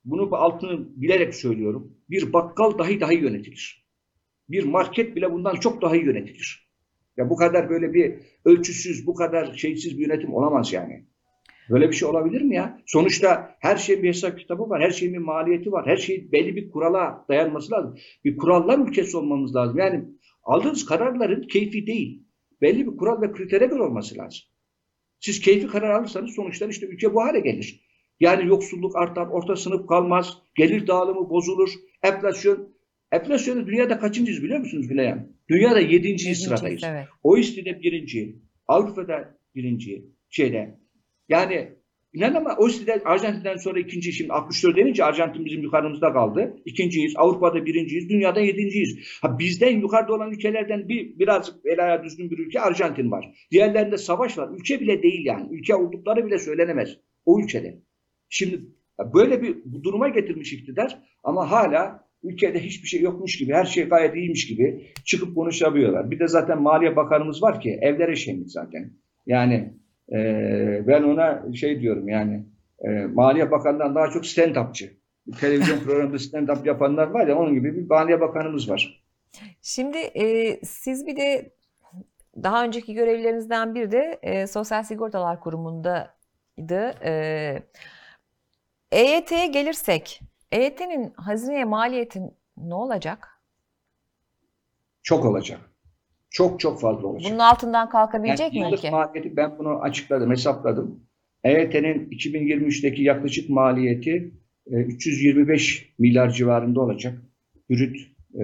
bunu altını bilerek söylüyorum. Bir bakkal dahi dahi yönetilir. Bir market bile bundan çok daha iyi yönetilir. Ya bu kadar böyle bir ölçüsüz, bu kadar şeysiz bir yönetim olamaz yani. Böyle bir şey olabilir mi ya? Sonuçta her şeyin bir hesap kitabı var, her şeyin bir maliyeti var, her şey belli bir kurala dayanması lazım. Bir kurallar ülkesi olmamız lazım. Yani aldığınız kararların keyfi değil, belli bir kural ve kritere göre olması lazım. Siz keyfi karar alırsanız sonuçta işte ülke bu hale gelir. Yani yoksulluk artar, orta sınıf kalmaz, gelir dağılımı bozulur, enflasyon. Enflasyonu dünyada kaçıncıyız biliyor musunuz Gülay Hanım? Dünyada yedinci Yedinciyiz, sıradayız. Evet. OECD'de birinci, Avrupa'da birinci, şeyde. Yani inan ama OECD'de Arjantin'den sonra ikinci, şimdi 64 denince Arjantin bizim yukarımızda kaldı. İkinciyiz, Avrupa'da birinciyiz, dünyada yedinciyiz. Ha bizden yukarıda olan ülkelerden bir birazcık el düzgün bir ülke Arjantin var. Diğerlerinde savaş var. Ülke bile değil yani. Ülke oldukları bile söylenemez. O ülkede. Şimdi böyle bir duruma getirmiş iktidar ama hala ülkede hiçbir şey yokmuş gibi, her şey gayet iyiymiş gibi çıkıp konuşabiliyorlar. Bir de zaten Maliye Bakanımız var ki evlere şenlik zaten. Yani e, ben ona şey diyorum yani e, Maliye Bakanı'ndan daha çok stand-upçı. Televizyon programında stand-up yapanlar var ya onun gibi bir Maliye Bakanımız var. Şimdi e, siz bir de daha önceki görevlerinizden biri de e, Sosyal Sigortalar Kurumu'ndaydı. E, EYT'ye gelirsek, EYT'nin hazineye maliyeti ne olacak? Çok olacak. Çok çok fazla olacak. Bunun altından kalkabilecek Yani mi ülke? maliyeti ben bunu açıkladım, hesapladım. EYT'nin 2023'teki yaklaşık maliyeti e, 325 milyar civarında olacak. Brüt e,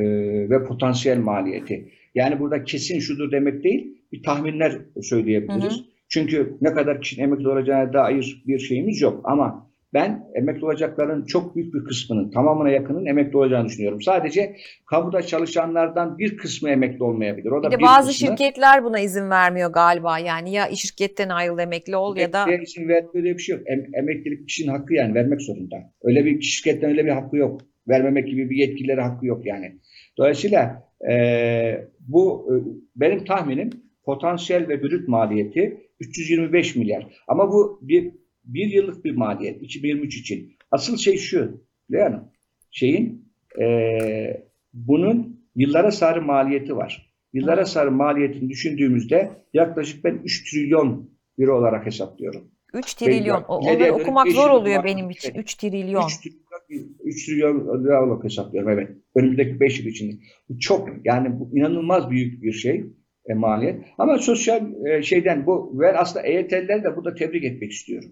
ve potansiyel maliyeti. Yani burada kesin şudur demek değil, bir tahminler söyleyebiliriz. Hı hı. Çünkü ne kadar kişinin emekli olacağına dair bir şeyimiz yok. Ama ben emekli olacakların çok büyük bir kısmının, tamamına yakının emekli olacağını düşünüyorum. Sadece kamuda çalışanlardan bir kısmı emekli olmayabilir. O da Bir de bir bazı kısmı- şirketler buna izin vermiyor galiba. Yani ya şirketten ayrıl emekli ol ya da izin vermiyor diye bir şey yok. Em- emeklilik kişinin hakkı yani vermek zorunda. Öyle bir şirketten öyle bir hakkı yok. Vermemek gibi bir yetkileri hakkı yok yani. Dolayısıyla eee, bu e, benim tahminim potansiyel ve brüt maliyeti 325 milyar. Ama bu bir, bir yıllık bir maliyet 2023 için. Asıl şey şu Leğen şeyin eee, bunun yıllara sarı maliyeti var. Yıllara sarı maliyetini düşündüğümüzde yaklaşık ben 3 trilyon euro olarak hesaplıyorum. 3 trilyon. O- Onları okumak zor oluyor benim için. Evet. 3 trilyon. 3 trilyon, 3 trilyon lira olarak hesaplıyorum evet. Önümüzdeki 5 yıl içinde. Bu çok yani bu inanılmaz büyük bir şey e, maliyet. Ama sosyal e, şeyden bu ben aslında EYT'lileri de burada tebrik etmek istiyorum.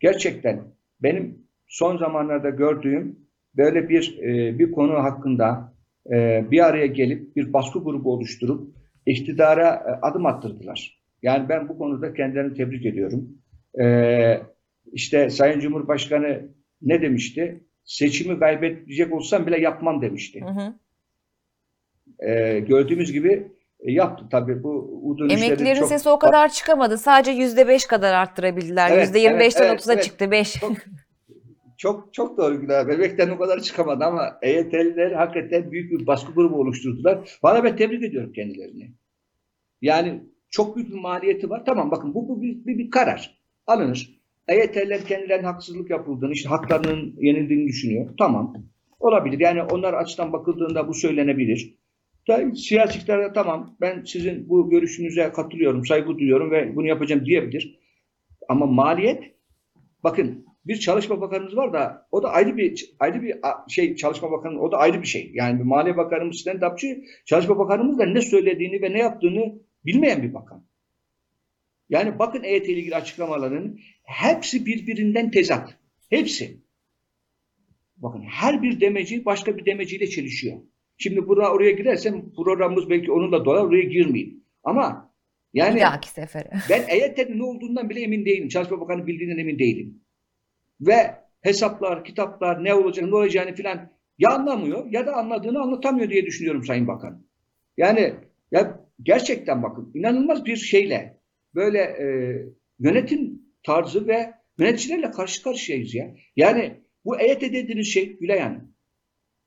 Gerçekten benim son zamanlarda gördüğüm böyle bir e, bir konu hakkında e, bir araya gelip bir baskı grubu oluşturup iktidara e, adım attırdılar. Yani ben bu konuda kendilerini tebrik ediyorum. E, işte Sayın Cumhurbaşkanı ne demişti? Seçimi kaybedecek olsam bile yapmam demişti. Hı hı. E, gördüğümüz gibi e, yaptı tabii bu u dönüşleri Emeklilerin çok- sesi o kadar çıkamadı. Sadece %5 kadar arttırabildiler. Evet, %25'ten evet, evet, 30'a evet. çıktı 5. Çok çok çok doğru Güler. Bebekten o kadar çıkamadı ama EYT'liler hakikaten büyük bir baskı grubu oluşturdular. Bana ben tebrik ediyorum kendilerini. Yani çok büyük bir maliyeti var. Tamam bakın bu, bu bir, bir, bir karar. Alınır. EYT'liler kendilerine haksızlık yapıldığını, işte haklarının yenildiğini düşünüyor. Tamam. Olabilir. Yani onlar açıdan bakıldığında bu söylenebilir. Da, siyasi tamam ben sizin bu görüşünüze katılıyorum, saygı duyuyorum ve bunu yapacağım diyebilir. Ama maliyet bakın bir çalışma bakanımız var da o da ayrı bir ayrı bir şey çalışma bakanı o da ayrı bir şey. Yani bir maliye bakanımız stand-upçı, çalışma bakanımız da ne söylediğini ve ne yaptığını bilmeyen bir bakan. Yani bakın EYT ile ilgili açıklamaların hepsi birbirinden tezat. Hepsi. Bakın her bir demeci başka bir demeciyle çelişiyor. Şimdi buraya oraya girersem programımız belki onunla dolar oraya girmeyeyim. Ama yani Bir dahaki sefere. ben EYT'nin ne olduğundan bile emin değilim. Çalışma Bakanı bildiğinden emin değilim. Ve hesaplar, kitaplar, ne olacağını, ne olacağını filan ya anlamıyor ya da anladığını anlatamıyor diye düşünüyorum Sayın Bakan. Yani ya gerçekten bakın inanılmaz bir şeyle böyle e, yönetim tarzı ve yöneticilerle karşı karşıyayız ya. Yani bu EYT dediğiniz şey Gülay Hanım.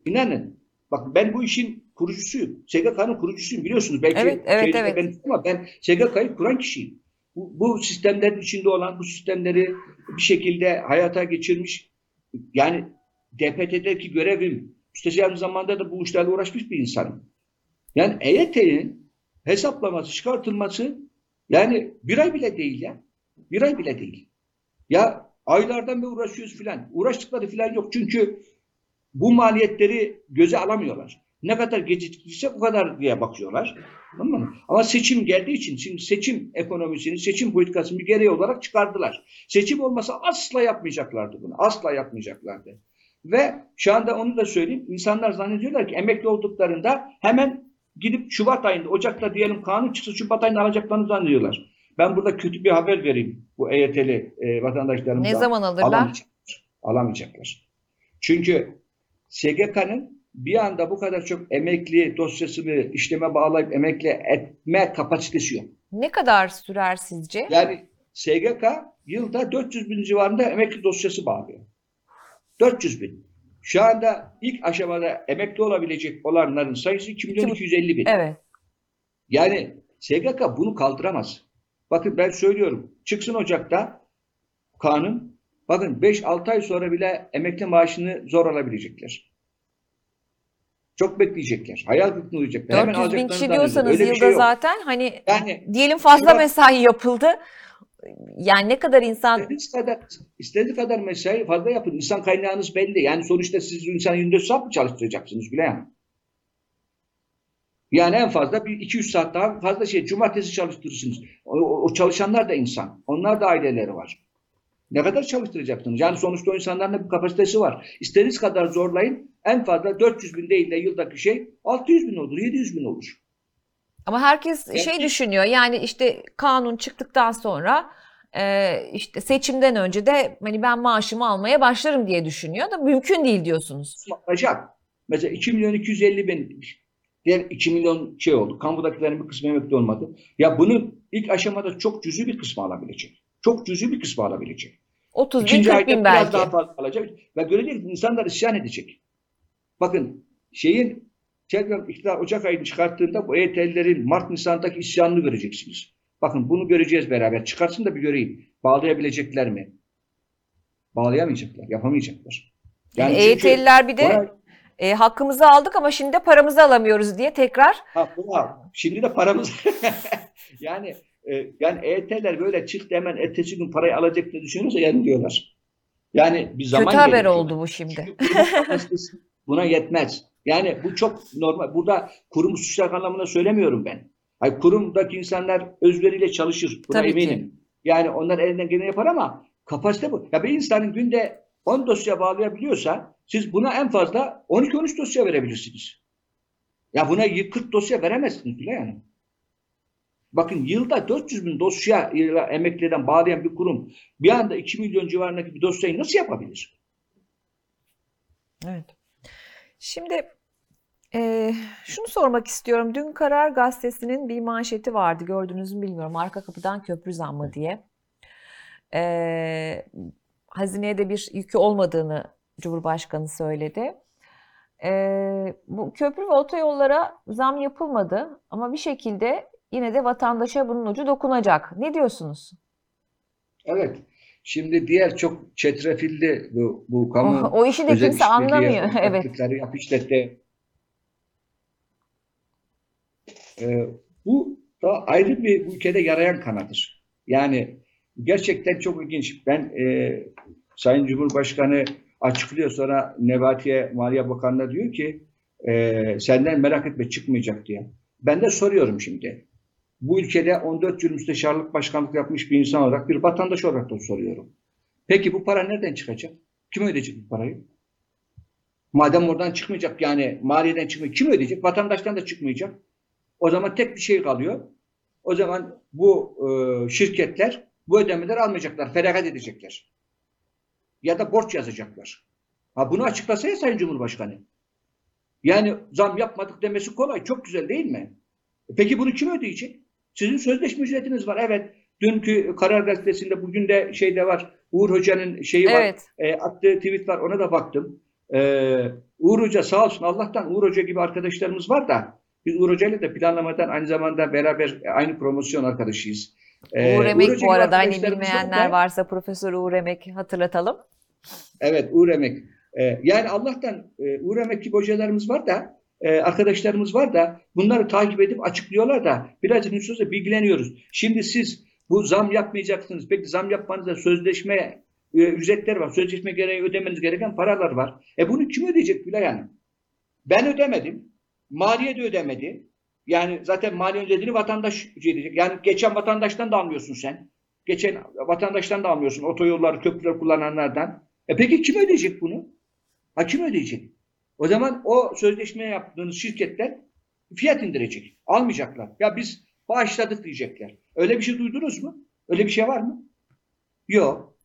İnanın. Bak ben bu işin kurucusuyum. SGK'nın kurucusuyum biliyorsunuz. Belki Evet, evet, evet. Ben, ama ben SGK'yı kuran kişiyim. Bu, bu sistemlerin içinde olan bu sistemleri bir şekilde hayata geçirmiş yani DPT'deki görevim, müstesna zamanda da bu işlerle uğraşmış bir insanım. Yani EYT'nin hesaplaması, çıkartılması yani bir ay bile değil ya. Bir ay bile değil. Ya aylardan beri uğraşıyoruz filan. Uğraştıkları filan yok. Çünkü bu maliyetleri göze alamıyorlar. Ne kadar geciktiyse bu kadar diye bakıyorlar. Tamam mı? Ama seçim geldiği için şimdi seçim ekonomisini, seçim politikasını bir gereği olarak çıkardılar. Seçim olmasa asla yapmayacaklardı bunu. Asla yapmayacaklardı. Ve şu anda onu da söyleyeyim. İnsanlar zannediyorlar ki emekli olduklarında hemen gidip Şubat ayında, Ocak'ta diyelim kanun çıksa Şubat ayında alacaklarını zannediyorlar. Ben burada kötü bir haber vereyim bu EYT'li e, vatandaşlarımıza. Ne zaman alırlar? Alamayacaklar. Alamayacaklar. Çünkü SGK'nın bir anda bu kadar çok emekli dosyasını işleme bağlayıp emekli etme kapasitesi yok. Ne kadar sürer sizce? Yani SGK yılda 400 bin civarında emekli dosyası bağlıyor. 400 bin. Şu anda ilk aşamada emekli olabilecek olanların sayısı 2 milyon 250 bin. Evet. Yani SGK bunu kaldıramaz. Bakın ben söylüyorum. Çıksın Ocak'ta kanun. Bakın 5-6 ay sonra bile emekli maaşını zor alabilecekler. Çok bekleyecekler. Hayal kırıklığına uğrayacaklar. Hemen 400 bin kişi diyorsanız yılda şey yok. zaten hani Yani diyelim fazla mesai yapıldı. Yani ne kadar insan İstediğiniz kadar, istediğiniz kadar mesai fazla yapın. İnsan kaynağınız belli. Yani sonuçta siz insan 24 saat mi çalıştıracaksınız bile yani? Yani en fazla bir 200 saat daha fazla şey cumartesi çalıştırırsınız. O- o çalışanlar da insan. Onlar da aileleri var. Ne kadar çalıştıracaksınız? Yani sonuçta o insanların da bir kapasitesi var. İstediğiniz kadar zorlayın. En fazla 400 bin değil de yıldaki şey 600 bin olur, 700 bin olur. ama herkes Evet. şey düşünüyor. Yani işte kanun çıktıktan sonra e, işte seçimden önce de hani ben maaşımı almaya başlarım diye düşünüyor da mümkün değil diyorsunuz. alacak. Mesela 2 milyon 250 bin diğer 2 milyon şey oldu. Kamudakilerin bir kısmı emekli olmadı. Ya bunun ilk aşamada çok cüzi bir kısmı alabilecek. Çok cüzi bir kısmı alabilecek. 30 bin İkinci 40 ayda bin biraz belki. daha fazla alacak. Ve görecek insanlar isyan edecek. Bakın şeyin tekrar iktidar Ocak ayını çıkarttığında bu EYT'lilerin Mart Nisan'daki isyanını göreceksiniz. Bakın bunu göreceğiz beraber. Çıkarsın da bir göreyim. Bağlayabilecekler mi? Bağlayamayacaklar. Yapamayacaklar. Yani EYT'liler bir de e, hakkımızı aldık ama şimdi de paramızı alamıyoruz diye tekrar Ha. Şimdi de paramız yani e, yani EYT'ler böyle çıktı hemen ertesi gün parayı alacak diye düşünüyorsa yanılıyorlar. Yani bir zaman kötü haber gerekiyor. oldu bu şimdi. Buna yetmez. Yani bu çok normal. Burada kurum suçlar anlamında söylemiyorum ben. Hayır, kurumdaki insanlar özveriyle çalışır. Buna Tabii ki. eminim. Yani onlar elinden geleni yapar ama kapasite bu. Ya bir insanın günde 10 dosya bağlayabiliyorsa siz buna en fazla 12-13 dosya verebilirsiniz. Ya buna 40 dosya veremezsiniz bile yani. Bakın yılda 400 bin dosya emekliden bağlayan bir kurum bir anda 2 milyon civarındaki bir dosyayı nasıl yapabilir? Evet. Şimdi e, şunu sormak istiyorum. Dün Karar Gazetesi'nin bir manşeti vardı. Gördünüz mü bilmiyorum. Arka kapıdan köprü zammı diye. E, hazineye de bir yükü olmadığını Cumhurbaşkanı söyledi. E, bu köprü ve otoyollara zam yapılmadı ama bir şekilde yine de vatandaşa bunun ucu dokunacak. Ne diyorsunuz? Evet. Şimdi diğer çok çetrefilli bu, bu O, kamu o işi de kimse anlamıyor. Evet. yap işletme. Ee, bu da ayrı bir bu ülkede yarayan kanadır. Yani gerçekten çok ilginç. Ben e, Sayın Cumhurbaşkanı açıklıyor sonra Nebati'ye Maliye Bakanı'na diyor ki e, senden merak etme çıkmayacak diye. Ben de soruyorum şimdi. Bu ülkede 14 yıl müsteşarlık başkanlık yapmış bir insan olarak bir vatandaş olarak da soruyorum. Peki bu para nereden çıkacak? Kim ödeyecek bu parayı? Madem oradan çıkmayacak yani maliyeden çıkmayacak. Kim ödeyecek? Vatandaştan da çıkmayacak. O zaman tek bir şey kalıyor. O zaman bu e, şirketler bu ödemeleri almayacaklar. Feragat edecekler. Ya da borç yazacaklar. Ha bunu açıklasa ya Sayın Cumhurbaşkanı. Yani zam yapmadık demesi kolay. Çok güzel değil mi? Peki bunu kim ödeyecek? Sizin sözleşme ücretiniz var. Evet. Dünkü Karar Gazetesi'nde bugün de şeyde var. Uğur Hoca'nın şeyi var. Evet. E, attığı tweet var. Ona da baktım. E, Uğur Hoca sağ olsun Allah'tan Uğur Hoca gibi arkadaşlarımız var da biz Uğur Hoca'yla da planlamadan aynı zamanda beraber aynı promosyon arkadaşıyız. E, Uğur Emek Hoca bu gibi arada hani bilmeyenler da- varsa Profesör Uğur Emek hatırlatalım. Evet Uğur Emek. E, yani Allah'tan e, Uğur Emekli hocalarımız var da e, arkadaşlarımız var da bunları takip edip açıklıyorlar da birazcık hususla bilgileniyoruz. Şimdi siz bu zam yapmayacaksınız. Peki zam yapmanızda sözleşme e, ücretler var. Sözleşme gereği ödemeniz gereken paralar var. E bunu kim ödeyecek Gülay Hanım? Ben ödemedim. Maliye de ödemedi. Yani zaten maliye ödediğini vatandaş ödeyecek. Yani geçen vatandaştan da almıyorsun sen. Geçen vatandaştan da almıyorsun. Otoyolları, köprüleri kullananlardan. E peki kim ödeyecek bunu? Ha kim ödeyecek? O zaman o sözleşme yaptığınız şirketler fiyat indirecek. Almayacaklar. Ya biz bağışladık diyecekler. Öyle bir şey duydunuz mu? Öyle bir şey var mı? Yok.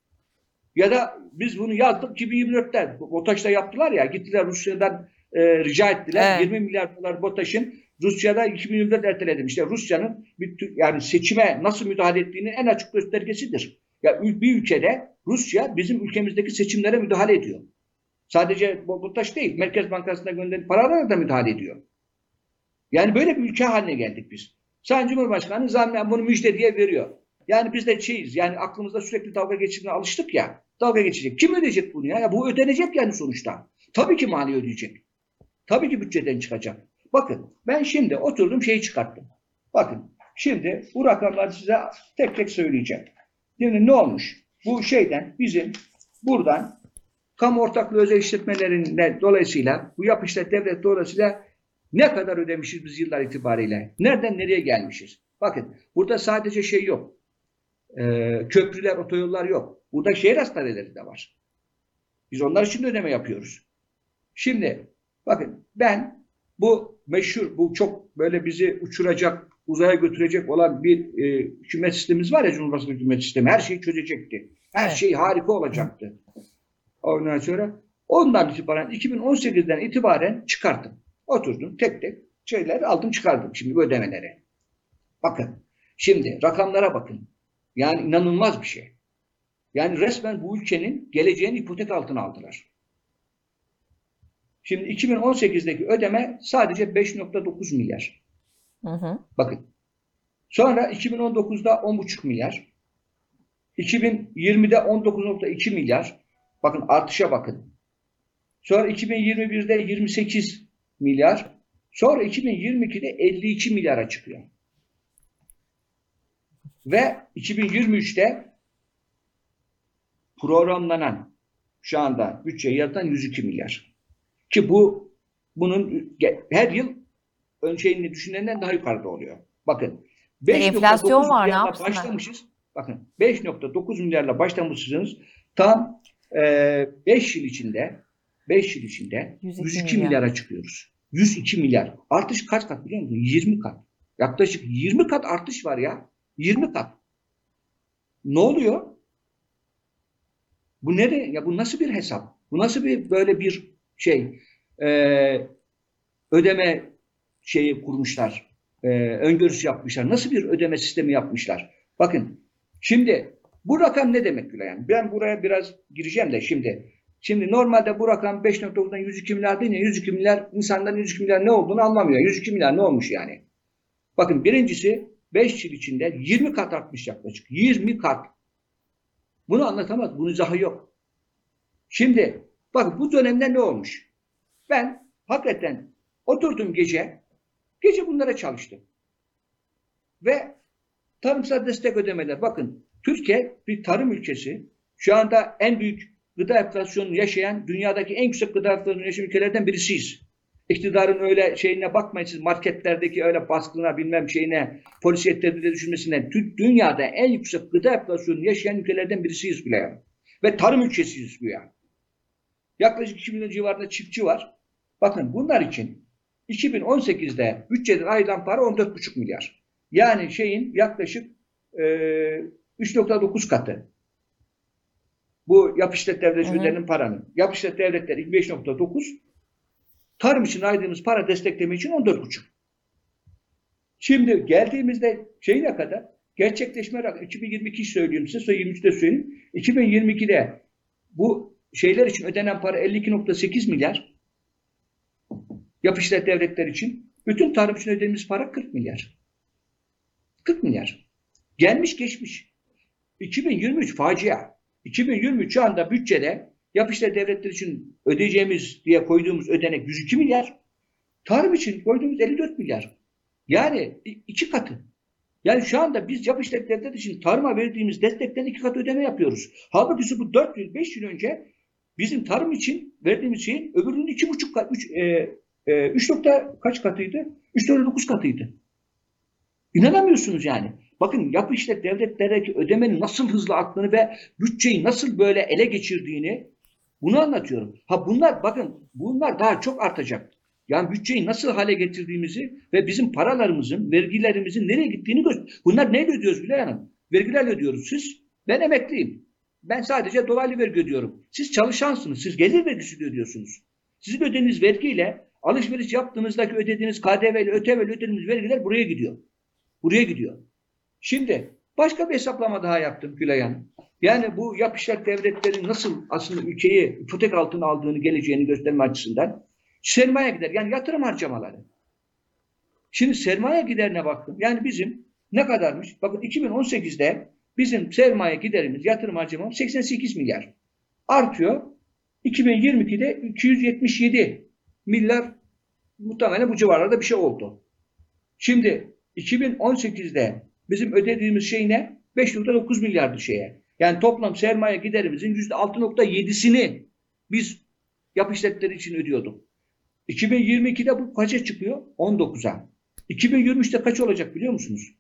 Ya da biz bunu yazdık 2024'te. BOTAŞ'ta yaptılar ya. Gittiler Rusya'dan e, rica ettiler. Evet. 20 milyar dolar BOTAŞ'ın Rusya'da 2024 erteledim. İşte Rusya'nın yani seçime nasıl müdahale ettiğinin en açık göstergesidir. Ya bir ülkede Rusya bizim ülkemizdeki seçimlere müdahale ediyor. Sadece BOTAŞ değil. Merkez Bankası'na gönderilen paralara da müdahale ediyor. Yani böyle bir ülke haline geldik biz. Sayın Cumhurbaşkanı zaten bunu müjde diye veriyor. Yani biz de şeyiz yani aklımızda sürekli dalga geçirmeye alıştık ya. Dalga geçecek. Kim ödeyecek bunu ya? ya? Bu ödenecek yani sonuçta. Tabii ki mali ödeyecek. Tabii ki bütçeden çıkacak. Bakın ben şimdi oturdum şeyi çıkarttım. Bakın şimdi bu rakamları size tek tek söyleyeceğim. Şimdi ne olmuş? Bu şeyden bizim buradan kamu ortaklığı özel işletmelerinden dolayısıyla bu yap işlet devlet dolayısıyla ne kadar ödemişiz biz yıllar itibariyle? Nereden nereye gelmişiz? Bakın burada sadece şey yok. Ee, köprüler, otoyollar yok. Burada şehir hastaneleri de var. Biz onlar için de ödeme yapıyoruz. Şimdi bakın ben bu meşhur, bu çok böyle bizi uçuracak, uzaya götürecek olan bir e, hükümet sistemimiz var ya Cumhurbaşkanı hükümet sistemi. Her şeyi çözecekti. Her şey harika olacaktı. Ondan sonra ondan itibaren 2018'den itibaren çıkarttım. Oturdum tek tek şeyler aldım çıkardım şimdi bu ödemeleri. Bakın şimdi rakamlara bakın. Yani inanılmaz bir şey. Yani resmen bu ülkenin geleceğini ipotek altına aldılar. Şimdi 2018'deki ödeme sadece 5.9 milyar. Hı hı. Bakın. Sonra 2019'da 10,5 milyar. 2020'de 19.2 milyar. Bakın artışa bakın. Sonra 2021'de 28 milyar. Sonra 2022'de 52 milyara çıkıyor. Ve 2023'te programlanan şu anda bütçeyi yaratan 102 milyar. Ki bu bunun her yıl ön şeyini düşünenden daha yukarıda oluyor. Bakın. E, enflasyon 5.9 var, ne milyarla yapsınlar? Başlamışız. Bakın 5.9 milyarla başlamışsınız. Tam 5 yıl içinde 5 yıl içinde 102 102 milyar. milyara çıkıyoruz. 102 milyar. Artış kaç kat biliyor musun? 20 kat. Yaklaşık 20 kat artış var ya. 20 kat. Ne oluyor? Bu nereye? Ya bu nasıl bir hesap? Bu nasıl bir böyle bir şey? Ee, ödeme şeyi kurmuşlar. Ee, öngörüsü yapmışlar. Nasıl bir ödeme sistemi yapmışlar? Bakın şimdi bu rakam ne demek Gülay Hanım? Ben buraya biraz gireceğim de şimdi. Şimdi normalde bu rakam 5.9'dan 102 milyar değil ya 102 milyar insanların 102 milyar ne olduğunu anlamıyor. 102 milyar ne olmuş yani? Bakın birincisi 5 yıl içinde 20 kat artmış yaklaşık. 20 kat. Bunu anlatamaz. Bunun izahı yok. Şimdi bakın bu dönemde ne olmuş? Ben hakikaten oturdum gece. Gece bunlara çalıştım. Ve tarımsal destek ödemeler. Bakın Türkiye bir tarım ülkesi. Şu anda en büyük gıda enflasyonunu yaşayan, dünyadaki en yüksek gıda enflasyonunu yaşayan ülkelerden birisiyiz. İktidarın öyle şeyine bakmayın siz marketlerdeki öyle baskına bilmem şeyine polis tedbirleri düşünmesine dünyada en yüksek gıda enflasyonunu yaşayan ülkelerden birisiyiz yani. Ve tarım ülkesiyiz yani. Yaklaşık 2 milyon civarında çiftçi var. Bakın bunlar için 2018'de bütçeden ayrılan para 14,5 milyar. Yani şeyin yaklaşık 3.9 katı. Bu yap işlet hı. devletlerinin paranın. Yap işlet devletler 5.9 tarım için aydığımız para destekleme için 14,5. Şimdi geldiğimizde şeyine kadar gerçekleşme rakam 2022 söyleyeyim size, sonra 23'te söyleyeyim. 2022'de bu şeyler için ödenen para 52.8 milyar. Yap işlet devletler için. Bütün tarım için ödediğimiz para 40 milyar. 40 milyar. Gelmiş geçmiş. 2023 facia. 2023 şu anda bütçede Yap devletler için ödeyeceğimiz diye koyduğumuz ödenek 102 milyar. Tarım için koyduğumuz 54 milyar. Yani iki katı. Yani şu anda biz yap işlet devlet için tarıma verdiğimiz destekten iki kat ödeme yapıyoruz. Halbuki bu 4 yıl, 5 yıl önce bizim tarım için verdiğimiz şeyin öbürünün iki buçuk kat, üç, e, e, üç nokta kaç katıydı? 3.9 katıydı. İnanamıyorsunuz yani. Bakın yapı işlet devletlerdeki ödemenin nasıl hızlı aktığını ve bütçeyi nasıl böyle ele geçirdiğini bunu anlatıyorum. Ha bunlar bakın bunlar daha çok artacak. Yani bütçeyi nasıl hale getirdiğimizi ve bizim paralarımızın, vergilerimizin nereye gittiğini göster. Bunlar neyle ödüyoruz Gülay Hanım? Vergilerle ödüyoruz siz. Ben emekliyim. Ben sadece dolaylı vergi ödüyorum. Siz çalışansınız. Siz gelir vergisi ödüyorsunuz. Sizin ödediğiniz vergiyle alışveriş yaptığınızdaki ödediğiniz KDV ile ÖTV ile ödediğiniz vergiler buraya gidiyor. Buraya gidiyor. Şimdi başka bir hesaplama daha yaptım Gülay Hanım. Yani bu yap işlet devletlerin nasıl aslında ülkeyi ipotek altına aldığını geleceğini gösterme açısından sermaye gider. Yani yatırım harcamaları. Şimdi sermaye giderine baktım. Yani bizim ne kadarmış? Bakın 2018'de bizim sermaye giderimiz, yatırım harcamamız 88 milyar. Artıyor. 2022'de 277 milyar muhtemelen bu civarlarda bir şey oldu. Şimdi 2018'de bizim ödediğimiz şey ne? 5.9 milyardı şeye. Yani toplam sermaye giderimizin %6.7'sini biz yap işletleri için ödüyorduk. 2022'de bu kaça çıkıyor? 19'a. 2023'te kaç olacak biliyor musunuz?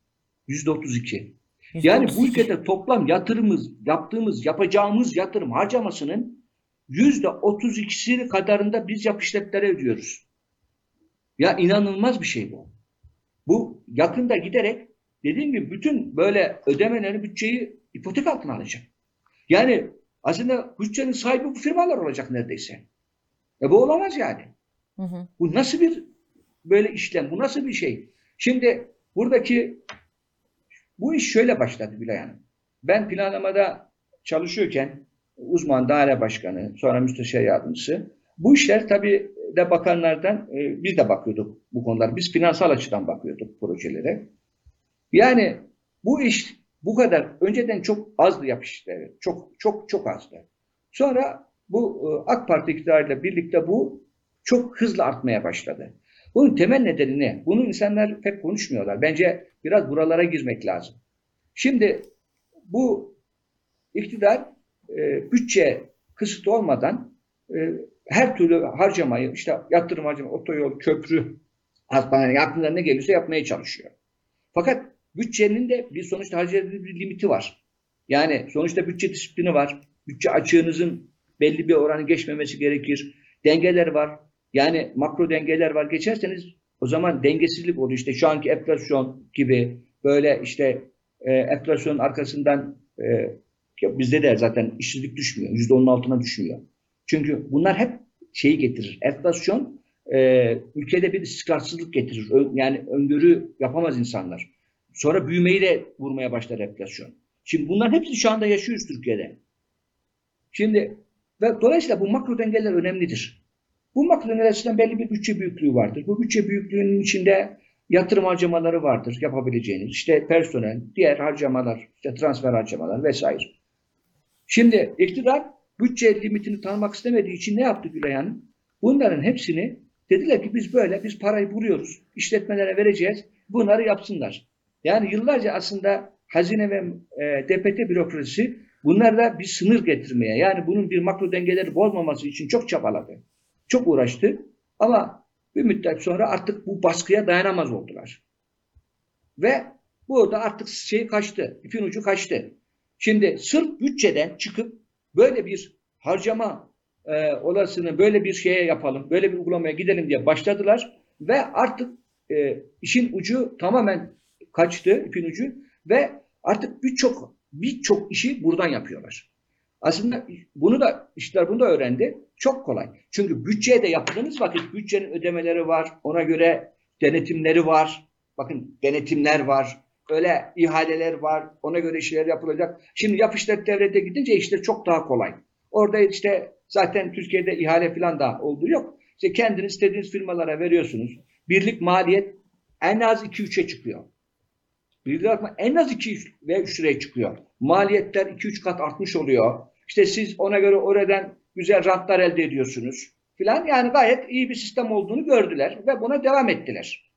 %32. Yani bu ülkede toplam yatırımımız, yaptığımız, yapacağımız yatırım harcamasının %32'si kadarında biz yap işletlere ödüyoruz. Ya inanılmaz bir şey bu. Bu yakında giderek dediğim gibi bütün böyle ödemeleri bütçeyi ipotek altına alacak. Yani aslında bütçenin sahibi bu firmalar olacak neredeyse. E bu olamaz yani. Hı hı. Bu nasıl bir böyle işlem? Bu nasıl bir şey? Şimdi buradaki bu iş şöyle başladı Gülay Hanım. Ben planlamada çalışıyorken uzman daire başkanı, sonra müsteşar yardımcısı. Bu işler tabii de bakanlardan e, biz de bakıyorduk bu konular. Biz finansal açıdan bakıyorduk projelere. Yani bu iş bu kadar önceden çok azdı yap. Çok çok çok azdı. Sonra bu e, AK Parti iktidarıyla birlikte bu çok hızlı artmaya başladı. Bunun temel nedeni ne? Bunu insanlar pek konuşmuyorlar. Bence biraz buralara girmek lazım. Şimdi bu iktidar e, bütçe kısıtı olmadan e, her türlü harcamayı işte yatırım harcamayı, otoyol, köprü, hastane aklına ne gelirse yapmaya çalışıyor. Fakat bütçenin de bir sonuçta harcadığı bir limiti var. Yani sonuçta bütçe disiplini var. Bütçe açığınızın belli bir oranı geçmemesi gerekir. Dengeler var. Yani makro dengeler var. Geçerseniz o zaman dengesizlik oluyor. İşte şu anki enflasyon gibi böyle işte e, enflasyonun arkasından e, bizde de zaten işsizlik düşmüyor. %10'un altına düşmüyor. Çünkü bunlar hep şeyi getirir. Enflasyon e, ülkede bir istikrarsızlık getirir. Ö- yani öngörü yapamaz insanlar. Sonra büyümeyi de vurmaya başlar enflasyon. Şimdi bunların hepsini şu anda yaşıyoruz Türkiye'de. Şimdi ve dolayısıyla bu makro dengeler önemlidir. Bu makro dengeler açısından belli bir bütçe büyüklüğü vardır. Bu bütçe büyüklüğünün içinde yatırım harcamaları vardır yapabileceğiniz. İşte personel, diğer harcamalar, işte transfer harcamalar vesaire. Şimdi iktidar bütçe limitini tanımak istemediği için ne yaptı Gülay? Bunların hepsini dediler ki biz böyle biz parayı buluyoruz. işletmelere vereceğiz. Bunları yapsınlar. Yani yıllarca aslında hazine ve e, DPT bürokrasisi bunlarla bir sınır getirmeye yani bunun bir makro dengeleri bozmaması için çok çabaladı. Çok uğraştı. Ama bir müddet sonra artık bu baskıya dayanamaz oldular. Ve bu da artık şey kaçtı. ipin ucu kaçtı. Şimdi sırf bütçeden çıkıp böyle bir harcama e, olasını böyle bir şeye yapalım, böyle bir uygulamaya gidelim diye başladılar ve artık e, işin ucu tamamen kaçtı, ipin ucu ve artık birçok birçok işi buradan yapıyorlar. Aslında bunu da işler bunu da öğrendi. Çok kolay. Çünkü bütçeye de yaptığınız vakit bütçenin ödemeleri var. Ona göre denetimleri var. Bakın denetimler var. Öyle ihaleler var. Ona göre işler yapılacak. Şimdi yap işlet devlete gidince işler çok daha kolay. Orada işte zaten Türkiye'de ihale falan da olduğu yok. İşte kendiniz istediğiniz firmalara veriyorsunuz. Birlik maliyet en az 2-3'e çıkıyor. Birlik en az 2 ve 3 liraya çıkıyor. Maliyetler 2-3 kat artmış oluyor. İşte siz ona göre oradan güzel rantlar elde ediyorsunuz filan. Yani gayet iyi bir sistem olduğunu gördüler ve buna devam ettiler.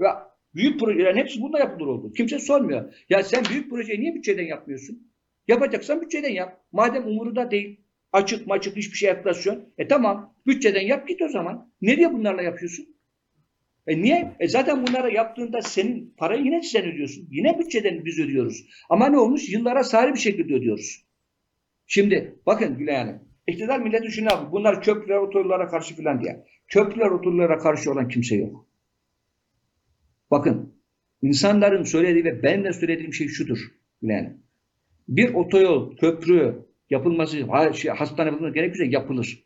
Ve büyük projelerin hepsi bunda yapılır oldu. Kimse sormuyor. Ya sen büyük projeyi niye bütçeden yapmıyorsun? Yapacaksan bütçeden yap. Madem umurunda değil. Açık maçık hiçbir şey enflasyon. E tamam bütçeden yap git o zaman. Nereye bunlarla yapıyorsun? E niye? E zaten bunlara yaptığında senin parayı yine sen ödüyorsun. Yine bütçeden biz ödüyoruz. Ama ne olmuş? Yıllara sari bir şekilde ödüyoruz. Şimdi bakın Gülay Hanım. İktidar milleti şunu yapıyor. Bunlar köprüler, otoyollara karşı falan diye. Köprüler, otoyollara karşı olan kimse yok. Bakın insanların söylediği ve benim de söylediğim şey şudur. Gülay Hanım. Bir otoyol, köprü yapılması, şey, hastane yapılması gerekirse yapılır.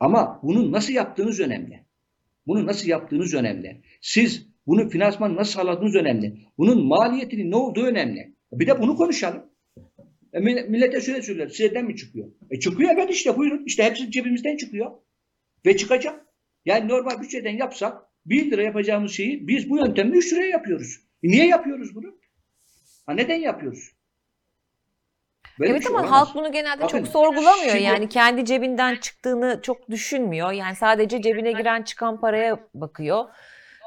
Ama bunun nasıl yaptığınız önemli. Bunu nasıl yaptığınız önemli. Siz bunu finansman nasıl sağladığınız önemli. Bunun maliyetinin ne olduğu önemli. Bir de bunu konuşalım. E, mill- millete şöyle söyler. Sizden mi çıkıyor? E çıkıyor evet işte buyurun. İşte hepsi cebimizden çıkıyor. Ve çıkacak. Yani normal bütçeden yapsak 1 lira yapacağımız şeyi biz bu yöntemle 3 liraya yapıyoruz. E niye yapıyoruz bunu? Ha neden yapıyoruz? Böyle Evet şey ama olamaz. halk bunu genelde Bakın, çok sorgulamıyor. şimdi- Yani kendi cebinden çıktığını çok düşünmüyor. Yani sadece cebine giren çıkan paraya bakıyor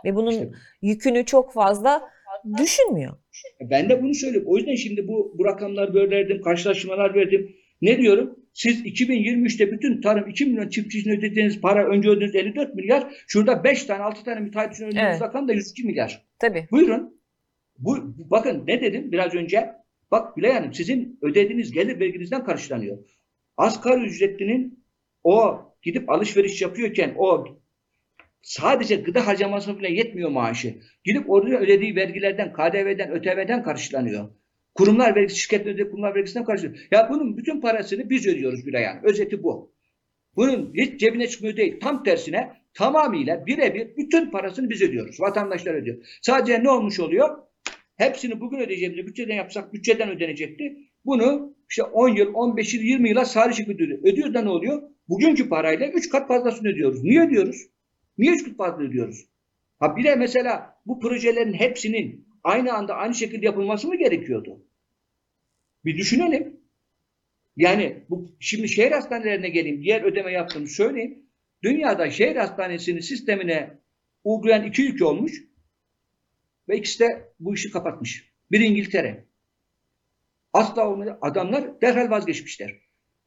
ve bunun İşte- yükünü çok fazla düşünmüyor. Ben de bunu söylüyorum. O yüzden şimdi bu, bu rakamlar böyle verdim, karşılaştırmalar verdim. Ne diyorum? Siz 2023'te bütün tarım 2 milyon çiftçi için ödediğiniz para önce ödediğiniz 54 milyar. Şurada 5 tane 6 tane müteahhit için ödediğiniz Evet. rakam da 102 milyar. Tabii. Buyurun. Bu, bu- bakın ne dedim biraz önce? Bak Gülay Hanım sizin ödediğiniz gelir verginizden karşılanıyor. Asgari ücretlinin o gidip alışveriş yapıyorken o sadece gıda harcaması bile yetmiyor maaşı. Gidip oraya ödediği vergilerden, KDV'den, ÖTV'den karşılanıyor. Kurumlar vergisi, şirketlerin ödediği kurumlar vergisinden karşılanıyor. Ya bunun bütün parasını biz ödüyoruz Gülay Hanım. Özeti bu. Bunun hiç cebine çıkmıyor değil. Tam tersine tamamıyla birebir bütün parasını biz ödüyoruz. Vatandaşlar ödüyor. Sadece ne olmuş oluyor? Hepsini bugün ödeyeceğimizi bütçeden yapsak bütçeden ödenecekti. Bunu işte 10 yıl, 15 yıl, 20 yıla sarı şekilde ödüyor. Ödüyoruz da ne oluyor? Bugünkü parayla 3 kat fazlasını ödüyoruz. Niye ödüyoruz? Niye 3 kat fazla ödüyoruz? Ha bir de mesela bu projelerin hepsinin aynı anda aynı şekilde yapılması mı gerekiyordu? Bir düşünelim. Yani bu şimdi şehir hastanelerine geleyim. Diğer ödeme yaptığımı söyleyeyim. Dünyada şehir hastanesinin sistemine uygulayan iki ülke olmuş. Ve ikisi de bu işi kapatmış. Bir İngiltere. Asla olmadı. Adamlar derhal vazgeçmişler.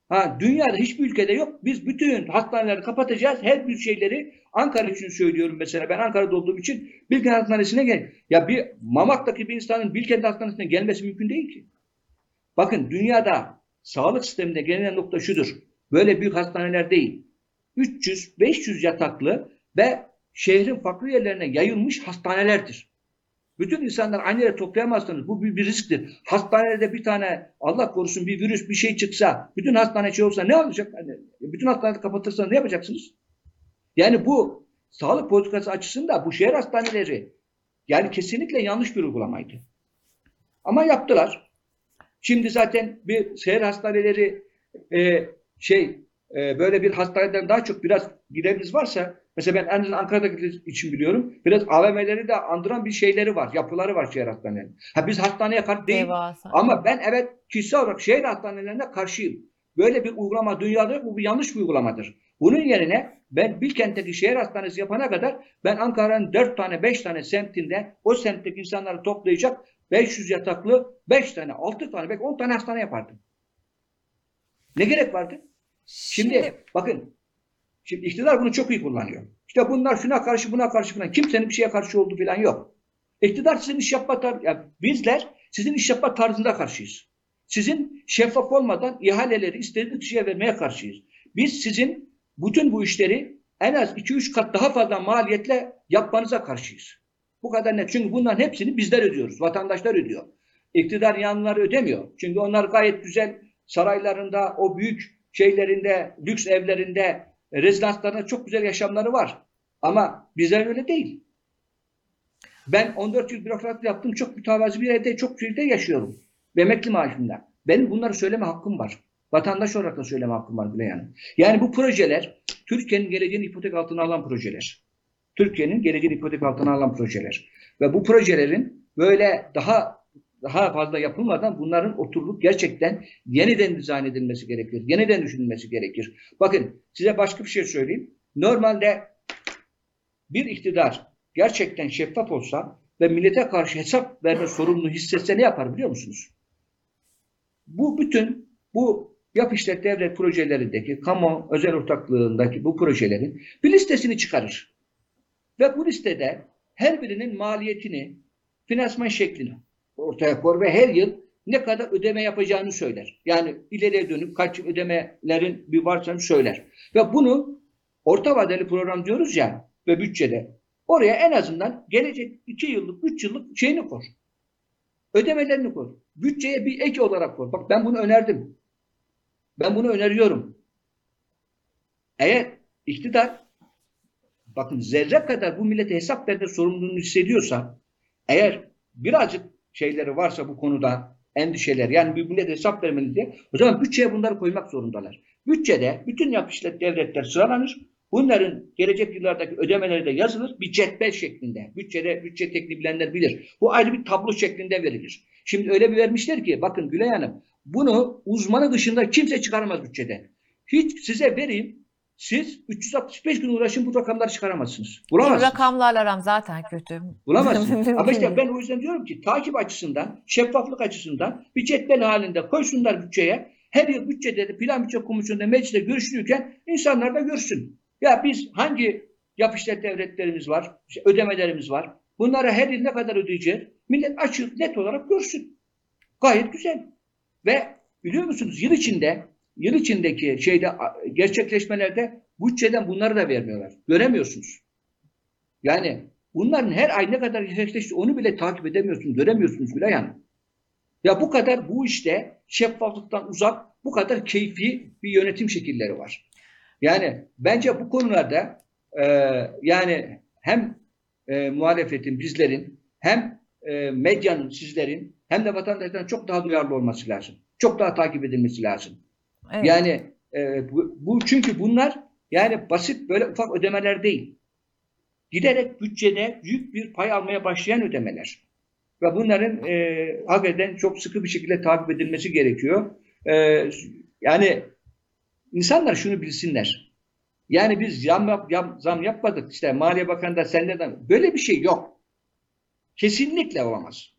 Ha, dünyada hiçbir ülkede yok. Biz bütün hastaneleri kapatacağız. Her bir şeyleri Ankara için söylüyorum mesela. Ben Ankara'da olduğum için Bilkent Hastanesi'ne gel. Ya bir Mamak'taki bir insanın Bilkent Hastanesi'ne gelmesi mümkün değil ki. Bakın dünyada sağlık sisteminde gelinen nokta şudur. Böyle büyük hastaneler değil. 300-500 yataklı ve şehrin farklı yerlerine yayılmış hastanelerdir. Bütün insanlar aynı yere toplayamazsınız. Bu bir, bir risktir. Hastanede bir tane Allah korusun bir virüs bir şey çıksa, bütün hastane şey olsa ne olacak? Hani, bütün hastaneleri kapatırsanız ne yapacaksınız? Yani bu sağlık politikası açısından bu şehir hastaneleri yani kesinlikle yanlış bir uygulamaydı. Ama yaptılar. Şimdi zaten bir şehir hastaneleri e, şey e, böyle bir hastaneden daha çok biraz gideriniz varsa mesela ben en azından Ankara'daki için biliyorum biraz AVM'leri de andıran bir şeyleri var, yapıları var şehir hastanelerinin. Ha biz hastaneye karşı değil Devasa. ama ben evet kişisel olarak şehir hastanelerine karşıyım. Böyle bir uygulama dünyada yok. Bu bir yanlış bir uygulamadır. Bunun yerine ben Bilkent'teki şehir hastanesi yapana kadar ben Ankara'nın 4 tane 5 tane semtinde o semtteki insanları toplayacak 500 yataklı 5 tane 6 tane belki 10 tane hastane yapardım. Ne gerek vardı? Şimdi, bakın şimdi iktidar bunu çok iyi kullanıyor. İşte bunlar şuna karşı buna karşı falan. Kimsenin bir şeye karşı olduğu falan yok. İktidar sizin iş yapma tar ya bizler sizin iş yapma tarzında karşıyız. Sizin şeffaf olmadan ihaleleri istediğiniz kişiye vermeye karşıyız. Biz sizin bütün bu işleri en az 2-3 kat daha fazla maliyetle yapmanıza karşıyız. Bu kadar net. Çünkü bunların hepsini bizler ödüyoruz. Vatandaşlar ödüyor. İktidar yanları ödemiyor. Çünkü onlar gayet güzel saraylarında, o büyük şeylerinde, lüks evlerinde, rezidanslarında çok güzel yaşamları var. Ama bizler öyle değil. Ben 14 yıl bürokrat yaptım. Çok mütevazi bir evde, çok şeyde yaşıyorum. Ve emekli maaşımda. Benim bunları söyleme hakkım var. Vatandaş olarak da söyleme hakkım var Gülay Hanım. Yani bu projeler Türkiye'nin geleceğini ipotek altına alan projeler. Türkiye'nin geleceğini ipotek altına alan projeler. Ve bu projelerin böyle daha daha fazla yapılmadan bunların oturulup gerçekten yeniden dizayn edilmesi gerekir. Yeniden düşünülmesi gerekir. Bakın size başka bir şey söyleyeyim. Normalde bir iktidar gerçekten şeffaf olsa ve millete karşı hesap verme sorumluluğu hissetse ne yapar biliyor musunuz? Bu bütün bu yap işlet devlet projelerindeki, kamu özel ortaklığındaki bu projelerin bir listesini çıkarır. Ve bu listede her birinin maliyetini, finansman şeklini ortaya koyar ve her yıl ne kadar ödeme yapacağını söyler. Yani ileriye dönük kaç ödemelerin bir varsa söyler. Ve bunu orta vadeli program diyoruz ya ve bütçede oraya en azından gelecek 2 yıllık, 3 yıllık şeyini koy. Ödemelerini koy. Bütçeye bir ek olarak koy. Bak ben bunu önerdim. Ben bunu öneriyorum. Eğer iktidar bakın zerre kadar bu millete hesap verme sorumluluğunu hissediyorsa eğer birazcık şeyleri varsa bu konuda endişeler yani bir millete hesap vermeli diye o zaman bütçeye bunları koymak zorundalar. Bütçede bütün yap işlet devletler sıralanır. Bunların gelecek yıllardaki ödemeleri de yazılır bir cetvel şeklinde. Bütçede bütçe tekniği bilenler bilir. Bu ayrı bir tablo şeklinde verilir. Şimdi öyle bir vermişler ki bakın Gülay Hanım bunu uzmanı dışında kimse çıkaramaz bütçeden. Hiç size vereyim siz 365 gün uğraşın bu rakamları çıkaramazsınız. Benim Bulamazsınız. rakamlarla aram zaten kötü. Bulamazsınız. Ama işte ben o yüzden diyorum ki takip açısından, şeffaflık açısından bir cetvel halinde koysunlar bütçeye. Her yıl bütçede de plan bütçe komisyonunda mecliste görüşülürken insanlar da görsün. Ya biz hangi yap işlet devletlerimiz var, işte ödemelerimiz var. Bunlara her yıl ne kadar ödeyeceğiz? Millet açık net olarak görsün. Gayet güzel. Ve biliyor musunuz yıl içinde yıl içindeki şeyde gerçekleşmelerde bütçeden bunları da vermiyorlar. Göremiyorsunuz. Yani bunların her ay ne kadar gerçekleşti onu bile takip edemiyorsunuz, göremiyorsunuz bile yani. Ya bu kadar bu işte şeffaflıktan uzak, bu kadar keyfi bir yönetim şekilleri var. Yani bence bu konularda e, yani hem e, muhalefetin, bizlerin, hem e, medyanın, sizlerin, hem de vatandaşların çok daha duyarlı olması lazım. Çok daha takip edilmesi lazım. Evet. Yani e, bu, bu çünkü bunlar yani basit böyle ufak ödemeler değil. Giderek bütçede büyük bir pay almaya başlayan ödemeler. Ve bunların e, hakikaten çok sıkı bir şekilde takip edilmesi gerekiyor. E, yani insanlar şunu bilsinler. Yani biz zam, yap, yap- zam yapmadık. İşte Maliye Bakanı da senden böyle bir şey yok. Kesinlikle olamaz.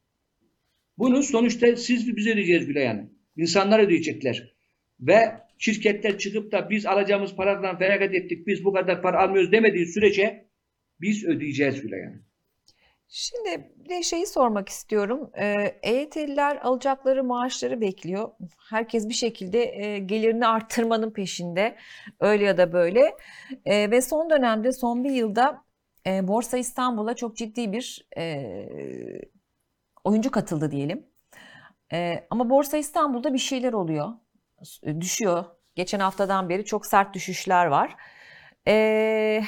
Bunun sonuçta siz biz ödeyeceğiz bile yani. İnsanlar ödeyecekler. Ve şirketler çıkıp da biz alacağımız paradan feragat ettik, biz bu kadar para almıyoruz demediği sürece biz ödeyeceğiz bile yani. Şimdi bir de şeyi sormak istiyorum. Ee, EYT'liler alacakları maaşları bekliyor. Herkes bir şekilde e, gelirini arttırmanın peşinde. Öyle ya da böyle. E, ve son dönemde, son bir yılda e, Borsa İstanbul'a çok ciddi bir e, oyuncu katıldı diyelim. E, ama Borsa İstanbul'da bir şeyler oluyor. Düşüyor. Geçen haftadan beri çok sert düşüşler var. E,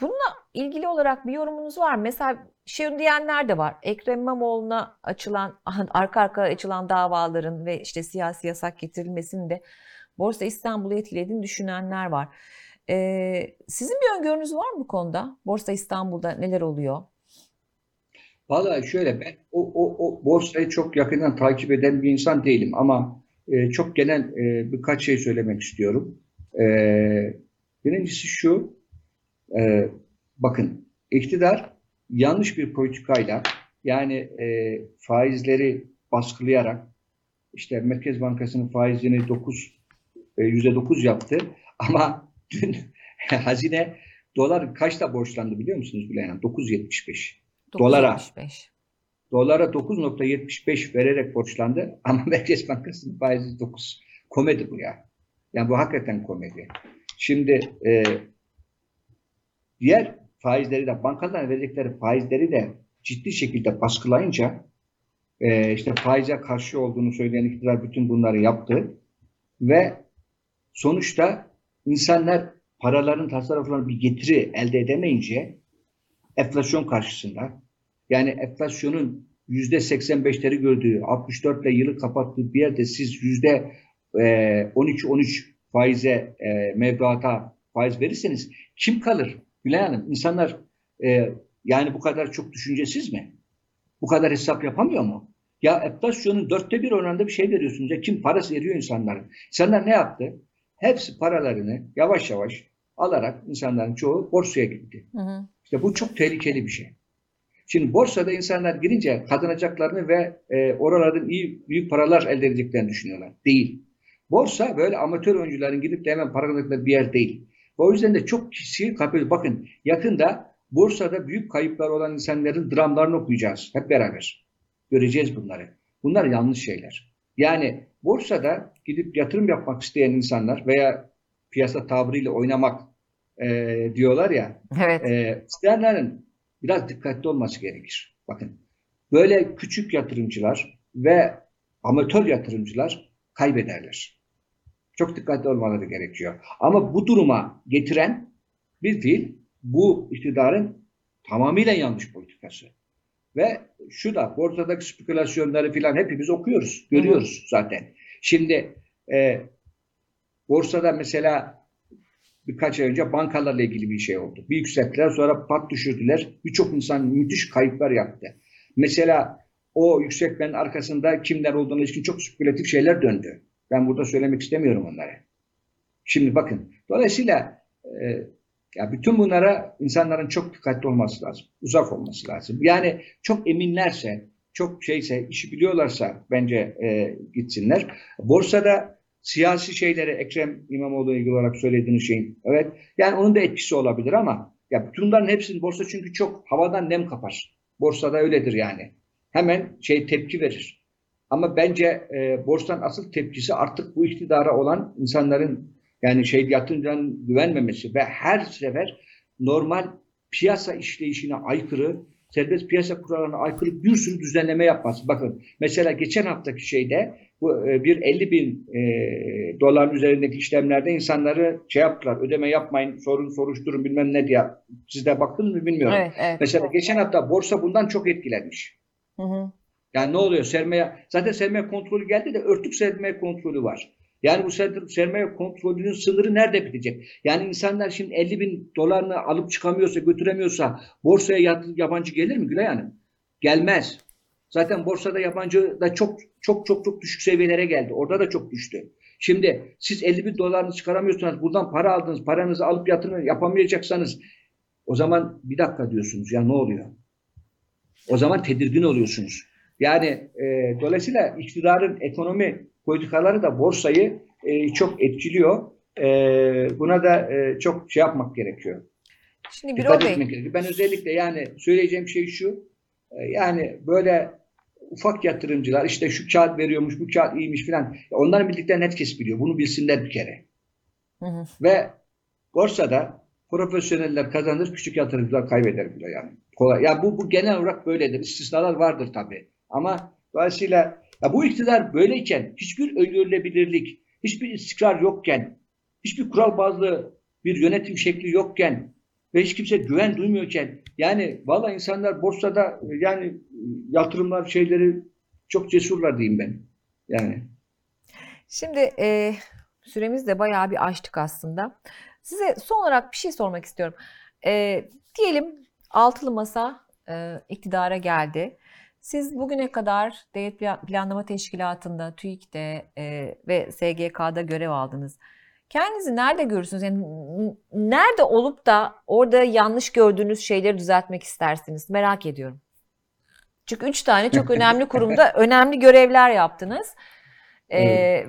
bununla ilgili olarak bir yorumunuz var mı? Mesela şey diyenler de var. Ekrem İmamoğlu'na açılan, arka arkaya açılan davaların ve işte siyasi yasak getirilmesinin de Borsa İstanbul'u etkilediğini düşünenler var. Ee, sizin bir öngörünüz var mı bu konuda? Borsa İstanbul'da neler oluyor? Vallahi şöyle ben o, o, o borsayı çok yakından takip eden bir insan değilim ama e, çok genel e, birkaç şey söylemek istiyorum. E, birincisi şu, e, bakın iktidar yanlış bir politikayla yani e, faizleri baskılayarak işte Merkez Bankası'nın faizini 9 e, %9 yaptı ama dün hazine dolar kaçta borçlandı biliyor musunuz Gülen Hanım? 9.75. Dolara. 9.75. Dolara 9.75 vererek borçlandı ama Merkez Bankası'nın faizi 9. Komedi bu ya. Yani bu hakikaten komedi. Şimdi e, diğer faizleri de bankadan verecekleri faizleri de ciddi şekilde baskılayınca e, işte faize karşı olduğunu söyleyen iktidar bütün bunları yaptı ve sonuçta insanlar paraların tasarruflarına bir getiri elde edemeyince enflasyon karşısında yani enflasyonun yüzde 85'leri gördüğü 64 ile yılı kapattığı bir yerde siz yüzde 12-13 faize e, mevduata faiz verirseniz kim kalır? Gülay Hanım insanlar e, yani bu kadar çok düşüncesiz mi? Bu kadar hesap yapamıyor mu? Ya enflasyonun dörtte bir oranında bir şey veriyorsunuz. Ya kim parası eriyor insanların. İnsanlar ne yaptı? Hepsi paralarını yavaş yavaş alarak insanların çoğu borsaya gitti. Hı hı. İşte bu çok tehlikeli bir şey. Şimdi borsada insanlar girince kazanacaklarını ve e, oralardan iyi büyük paralar elde edeceklerini düşünüyorlar. Değil. Borsa böyle amatör oyuncuların gidip de hemen para kazandıkları bir yer değil. O yüzden de çok kişi kapıyor. Bakın yakında borsada büyük kayıplar olan insanların dramlarını okuyacağız hep beraber. Göreceğiz bunları. Bunlar yanlış şeyler. Yani borsada gidip yatırım yapmak isteyen insanlar veya piyasa tavrıyla oynamak e, diyorlar ya Evet. e, isteyenlerin biraz dikkatli olması gerekir. Bakın böyle küçük yatırımcılar ve amatör yatırımcılar kaybederler. Çok dikkatli olmaları gerekiyor. Ama bu duruma getiren bir değil, bu iktidarın tamamıyla yanlış politikası. Ve şu da borsadaki spekülasyonları filan hepimiz okuyoruz, görüyoruz zaten. Şimdi e, borsada mesela birkaç ay önce bankalarla ilgili bir şey oldu. Bir yükselttiler sonra pat düşürdüler. Birçok insan müthiş kayıplar yaptı. Mesela o yükseltmenin arkasında kimler olduğuna ilişkin çok spekülatif şeyler döndü. Ben burada söylemek istemiyorum onları. Şimdi bakın. Dolayısıyla e, ya bütün bunlara insanların çok dikkatli olması lazım. Uzak olması lazım. Yani çok eminlerse, çok şeyse, işi biliyorlarsa bence e, gitsinler. Borsada siyasi şeylere Ekrem İmamoğlu'na ilgili olarak söylediğiniz şeyin evet yani onun da etkisi olabilir ama ya bunların hepsinin borsa çünkü çok havadan nem kapar. Borsada öyledir yani. Hemen şey tepki verir. Ama bence e, borsanın asıl tepkisi artık bu iktidara olan insanların yani şey yatırımcıların güvenmemesi ve her sefer normal piyasa işleyişine aykırı, serbest piyasa kurallarına aykırı bir sürü düzenleme yapması. Bakın mesela geçen haftaki şeyde bu e, bir 50 bin e, doların üzerindeki işlemlerde insanları şey yaptılar, ödeme yapmayın, sorun soruşturun bilmem ne diye. Siz de baktınız mı bilmiyorum. Evet, evet. Mesela geçen hafta borsa bundan çok etkilenmiş. Hı hı. Yani ne oluyor? Sermaye, zaten sermaye kontrolü geldi de örtük sermaye kontrolü var. Yani bu ser- sermaye kontrolünün sınırı nerede bitecek? Yani insanlar şimdi 50 bin dolarını alıp çıkamıyorsa, götüremiyorsa borsaya yabancı gelir mi Gülay Hanım? Gelmez. Zaten borsada yabancı da çok çok çok çok düşük seviyelere geldi. Orada da çok düştü. Şimdi siz 50 bin dolarını çıkaramıyorsanız, buradan para aldınız, paranızı alıp yatırım yapamayacaksanız o zaman bir dakika diyorsunuz ya ne oluyor? O zaman tedirgin oluyorsunuz. Yani e, dolayısıyla iktidarın ekonomi politikaları da borsayı e, çok etkiliyor. E, buna da e, çok şey yapmak gerekiyor. Şimdi Bey, etmek gerekiyor. Ben özellikle yani söyleyeceğim şey şu. e, yani böyle ufak yatırımcılar işte şu kağıt veriyormuş, bu kağıt iyiymiş filan. Onların bildiklerini herkes biliyor. Bunu bilsinler bir kere. Hı hı. Ve borsada profesyoneller kazanır, küçük yatırımcılar kaybeder bile yani. Kolay. Ya bu, bu genel olarak böyledir. İstisnalar vardır tabii. Ama dolayısıyla ya bu iktidar böyleyken hiçbir öngörülebilirlik, hiçbir istikrar yokken, hiçbir kural bazlı bir yönetim şekli yokken ve hiç kimse güven duymuyorken yani valla insanlar borsada e, yani e, yatırımlar şeyleri çok cesurlar diyeyim ben. Yani Şimdi e, süremiz de bayağı bir açtık aslında. Size son olarak bir şey sormak istiyorum. E, diyelim altılı masa e, iktidara geldi. Siz bugüne kadar Devlet Plan- Planlama Teşkilatı'nda, TÜİK'te e, ve SGK'da görev aldınız. Kendinizi nerede görürsünüz? Yani nerede olup da orada yanlış gördüğünüz şeyleri düzeltmek istersiniz? Merak ediyorum. Çünkü üç tane çok önemli kurumda önemli görevler yaptınız. E,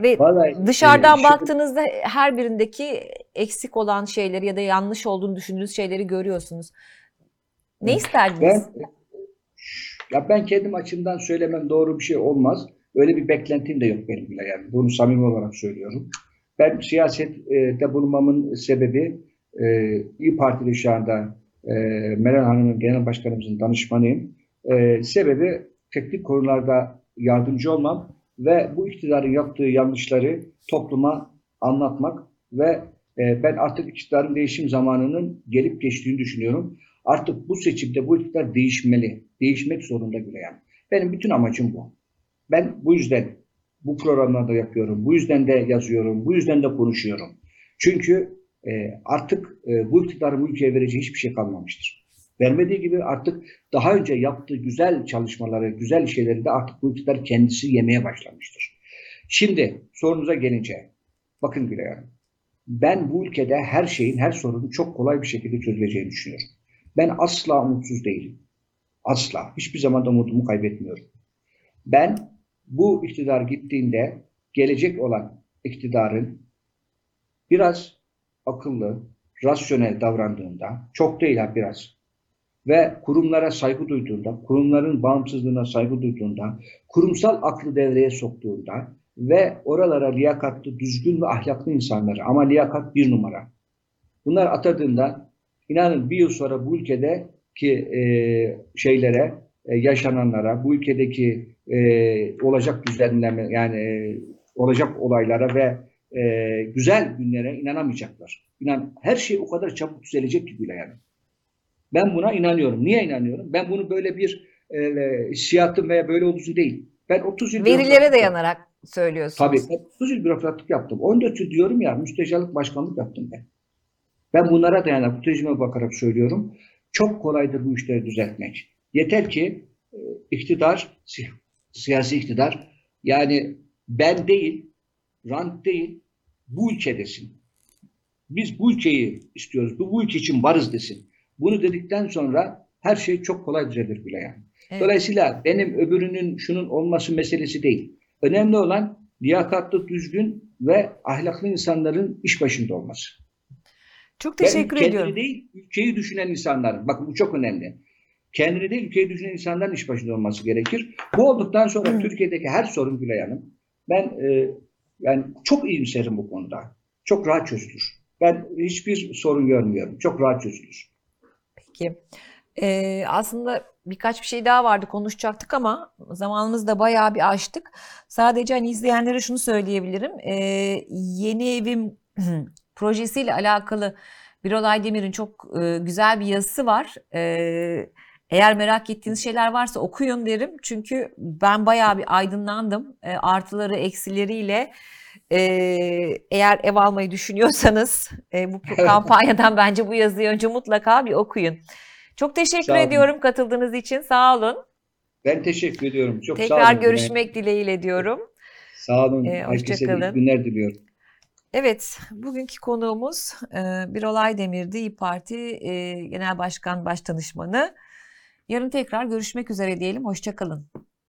ve vallahi Dışarıdan e, şu- baktığınızda her birindeki eksik olan şeyleri ya da yanlış olduğunu düşündüğünüz şeyleri görüyorsunuz. Ne Ben isterdiniz? Ya ben kendim açımdan söylemem doğru bir şey olmaz. Öyle bir beklentim de yok benim bile yani. Bunu samimi olarak söylüyorum. Ben siyasette bulunmamın sebebi e, İyi Parti'de şu anda e, Meral Hanım'ın genel başkanımızın danışmanıyım. E, sebebi teknik konularda yardımcı olmam ve bu iktidarın yaptığı yanlışları topluma anlatmak ve e, ben artık iktidarın değişim zamanının gelip geçtiğini düşünüyorum. Artık bu seçimde bu iktidar değişmeli. Değişmek zorunda Güleyen. Benim bütün amacım bu. Ben bu yüzden bu programlarda yapıyorum. Bu yüzden de yazıyorum. Bu yüzden de konuşuyorum. Çünkü e, artık e, bu iktidarın bu ülkeye vereceği hiçbir şey kalmamıştır. Vermediği gibi artık daha önce yaptığı güzel çalışmaları, güzel şeyleri de artık bu iktidar kendisi yemeye başlamıştır. Şimdi sorunuza gelince, bakın Gülay ben bu ülkede her şeyin, her sorunun çok kolay bir şekilde çözüleceğini düşünüyorum. Ben asla umutsuz değilim. Asla. Hiçbir zaman da umudumu kaybetmiyorum. Ben bu iktidar gittiğinde gelecek olan iktidarın biraz akıllı, rasyonel davrandığında, çok değil ha biraz, ve kurumlara saygı duyduğunda, kurumların bağımsızlığına saygı duyduğunda, kurumsal aklı devreye soktuğunda ve oralara liyakatlı, düzgün ve ahlaklı insanları ama liyakat bir numara. Bunlar atadığında inanın bir yıl sonra bu ülkedeki e, şeylere, e, yaşananlara, bu ülkedeki e, olacak düzenleme yani e, olacak olaylara ve e, güzel günlere inanamayacaklar. İnan her şey o kadar çabuk düzelecek ki bile yani. Ben buna inanıyorum. Niye inanıyorum? Ben bunu böyle bir e, hissiyatım veya böyle olduğu değil. Ben 30 yıl Verilere dayanarak söylüyorsunuz. Tabii. Ben 30 yıl bürokratlık yaptım. 14 yıl diyorum ya müsteşarlık başkanlık yaptım ben. Ben bunlara dayanarak, bu tecrübe bakarak söylüyorum. Çok kolaydır bu işleri düzeltmek. Yeter ki e, iktidar, si- siyasi iktidar yani ben değil, rant değil, bu ülkedesin. Biz bu ülkeyi istiyoruz, bu, bu ülke için varız desin. Bunu dedikten sonra her şey çok kolay düzelir bile yani. Evet. Dolayısıyla benim öbürünün şunun olması meselesi değil. Önemli olan liyakatlı, düzgün ve ahlaklı insanların iş başında olması. Çok Ben teşekkür kendini ediyorum. değil, ülkeyi düşünen insanların, bakın bu çok önemli. Kendini değil, ülkeyi düşünen insanların iş başında olması gerekir. Bu olduktan sonra Hı. Türkiye'deki her sorun Gülay Hanım, ben e, yani çok iyimserim bu konuda. Çok rahat çözülür. Ben hiçbir sorun görmüyorum. Çok rahat çözülür. Peki. Ee, aslında birkaç bir şey daha vardı konuşacaktık ama zamanımızı da bayağı bir aştık. Sadece hani izleyenlere şunu söyleyebilirim. Ee, yeni evim projesiyle alakalı Birol Aydemir'in çok e, güzel bir yazısı var. Ee, eğer merak ettiğiniz şeyler varsa okuyun derim. Çünkü ben bayağı bir aydınlandım. Ee, artıları eksileriyle. Ee, eğer ev almayı düşünüyorsanız e, bu kampanyadan bence bu yazıyı önce mutlaka bir okuyun. Çok teşekkür Sağ olun. ediyorum katıldığınız için. Sağ olun. Ben teşekkür ediyorum. Çok sağ Tekrar olun. Gülay. görüşmek dileğiyle diyorum. Sağ olun. Ee, Herkese iyi günler diliyorum. Evet, bugünkü konuğumuz e, Birol Aydemir'di, İYİ Parti Genel Başkan Başdanışmanı. Yarın tekrar görüşmek üzere diyelim. Hoşça kalın.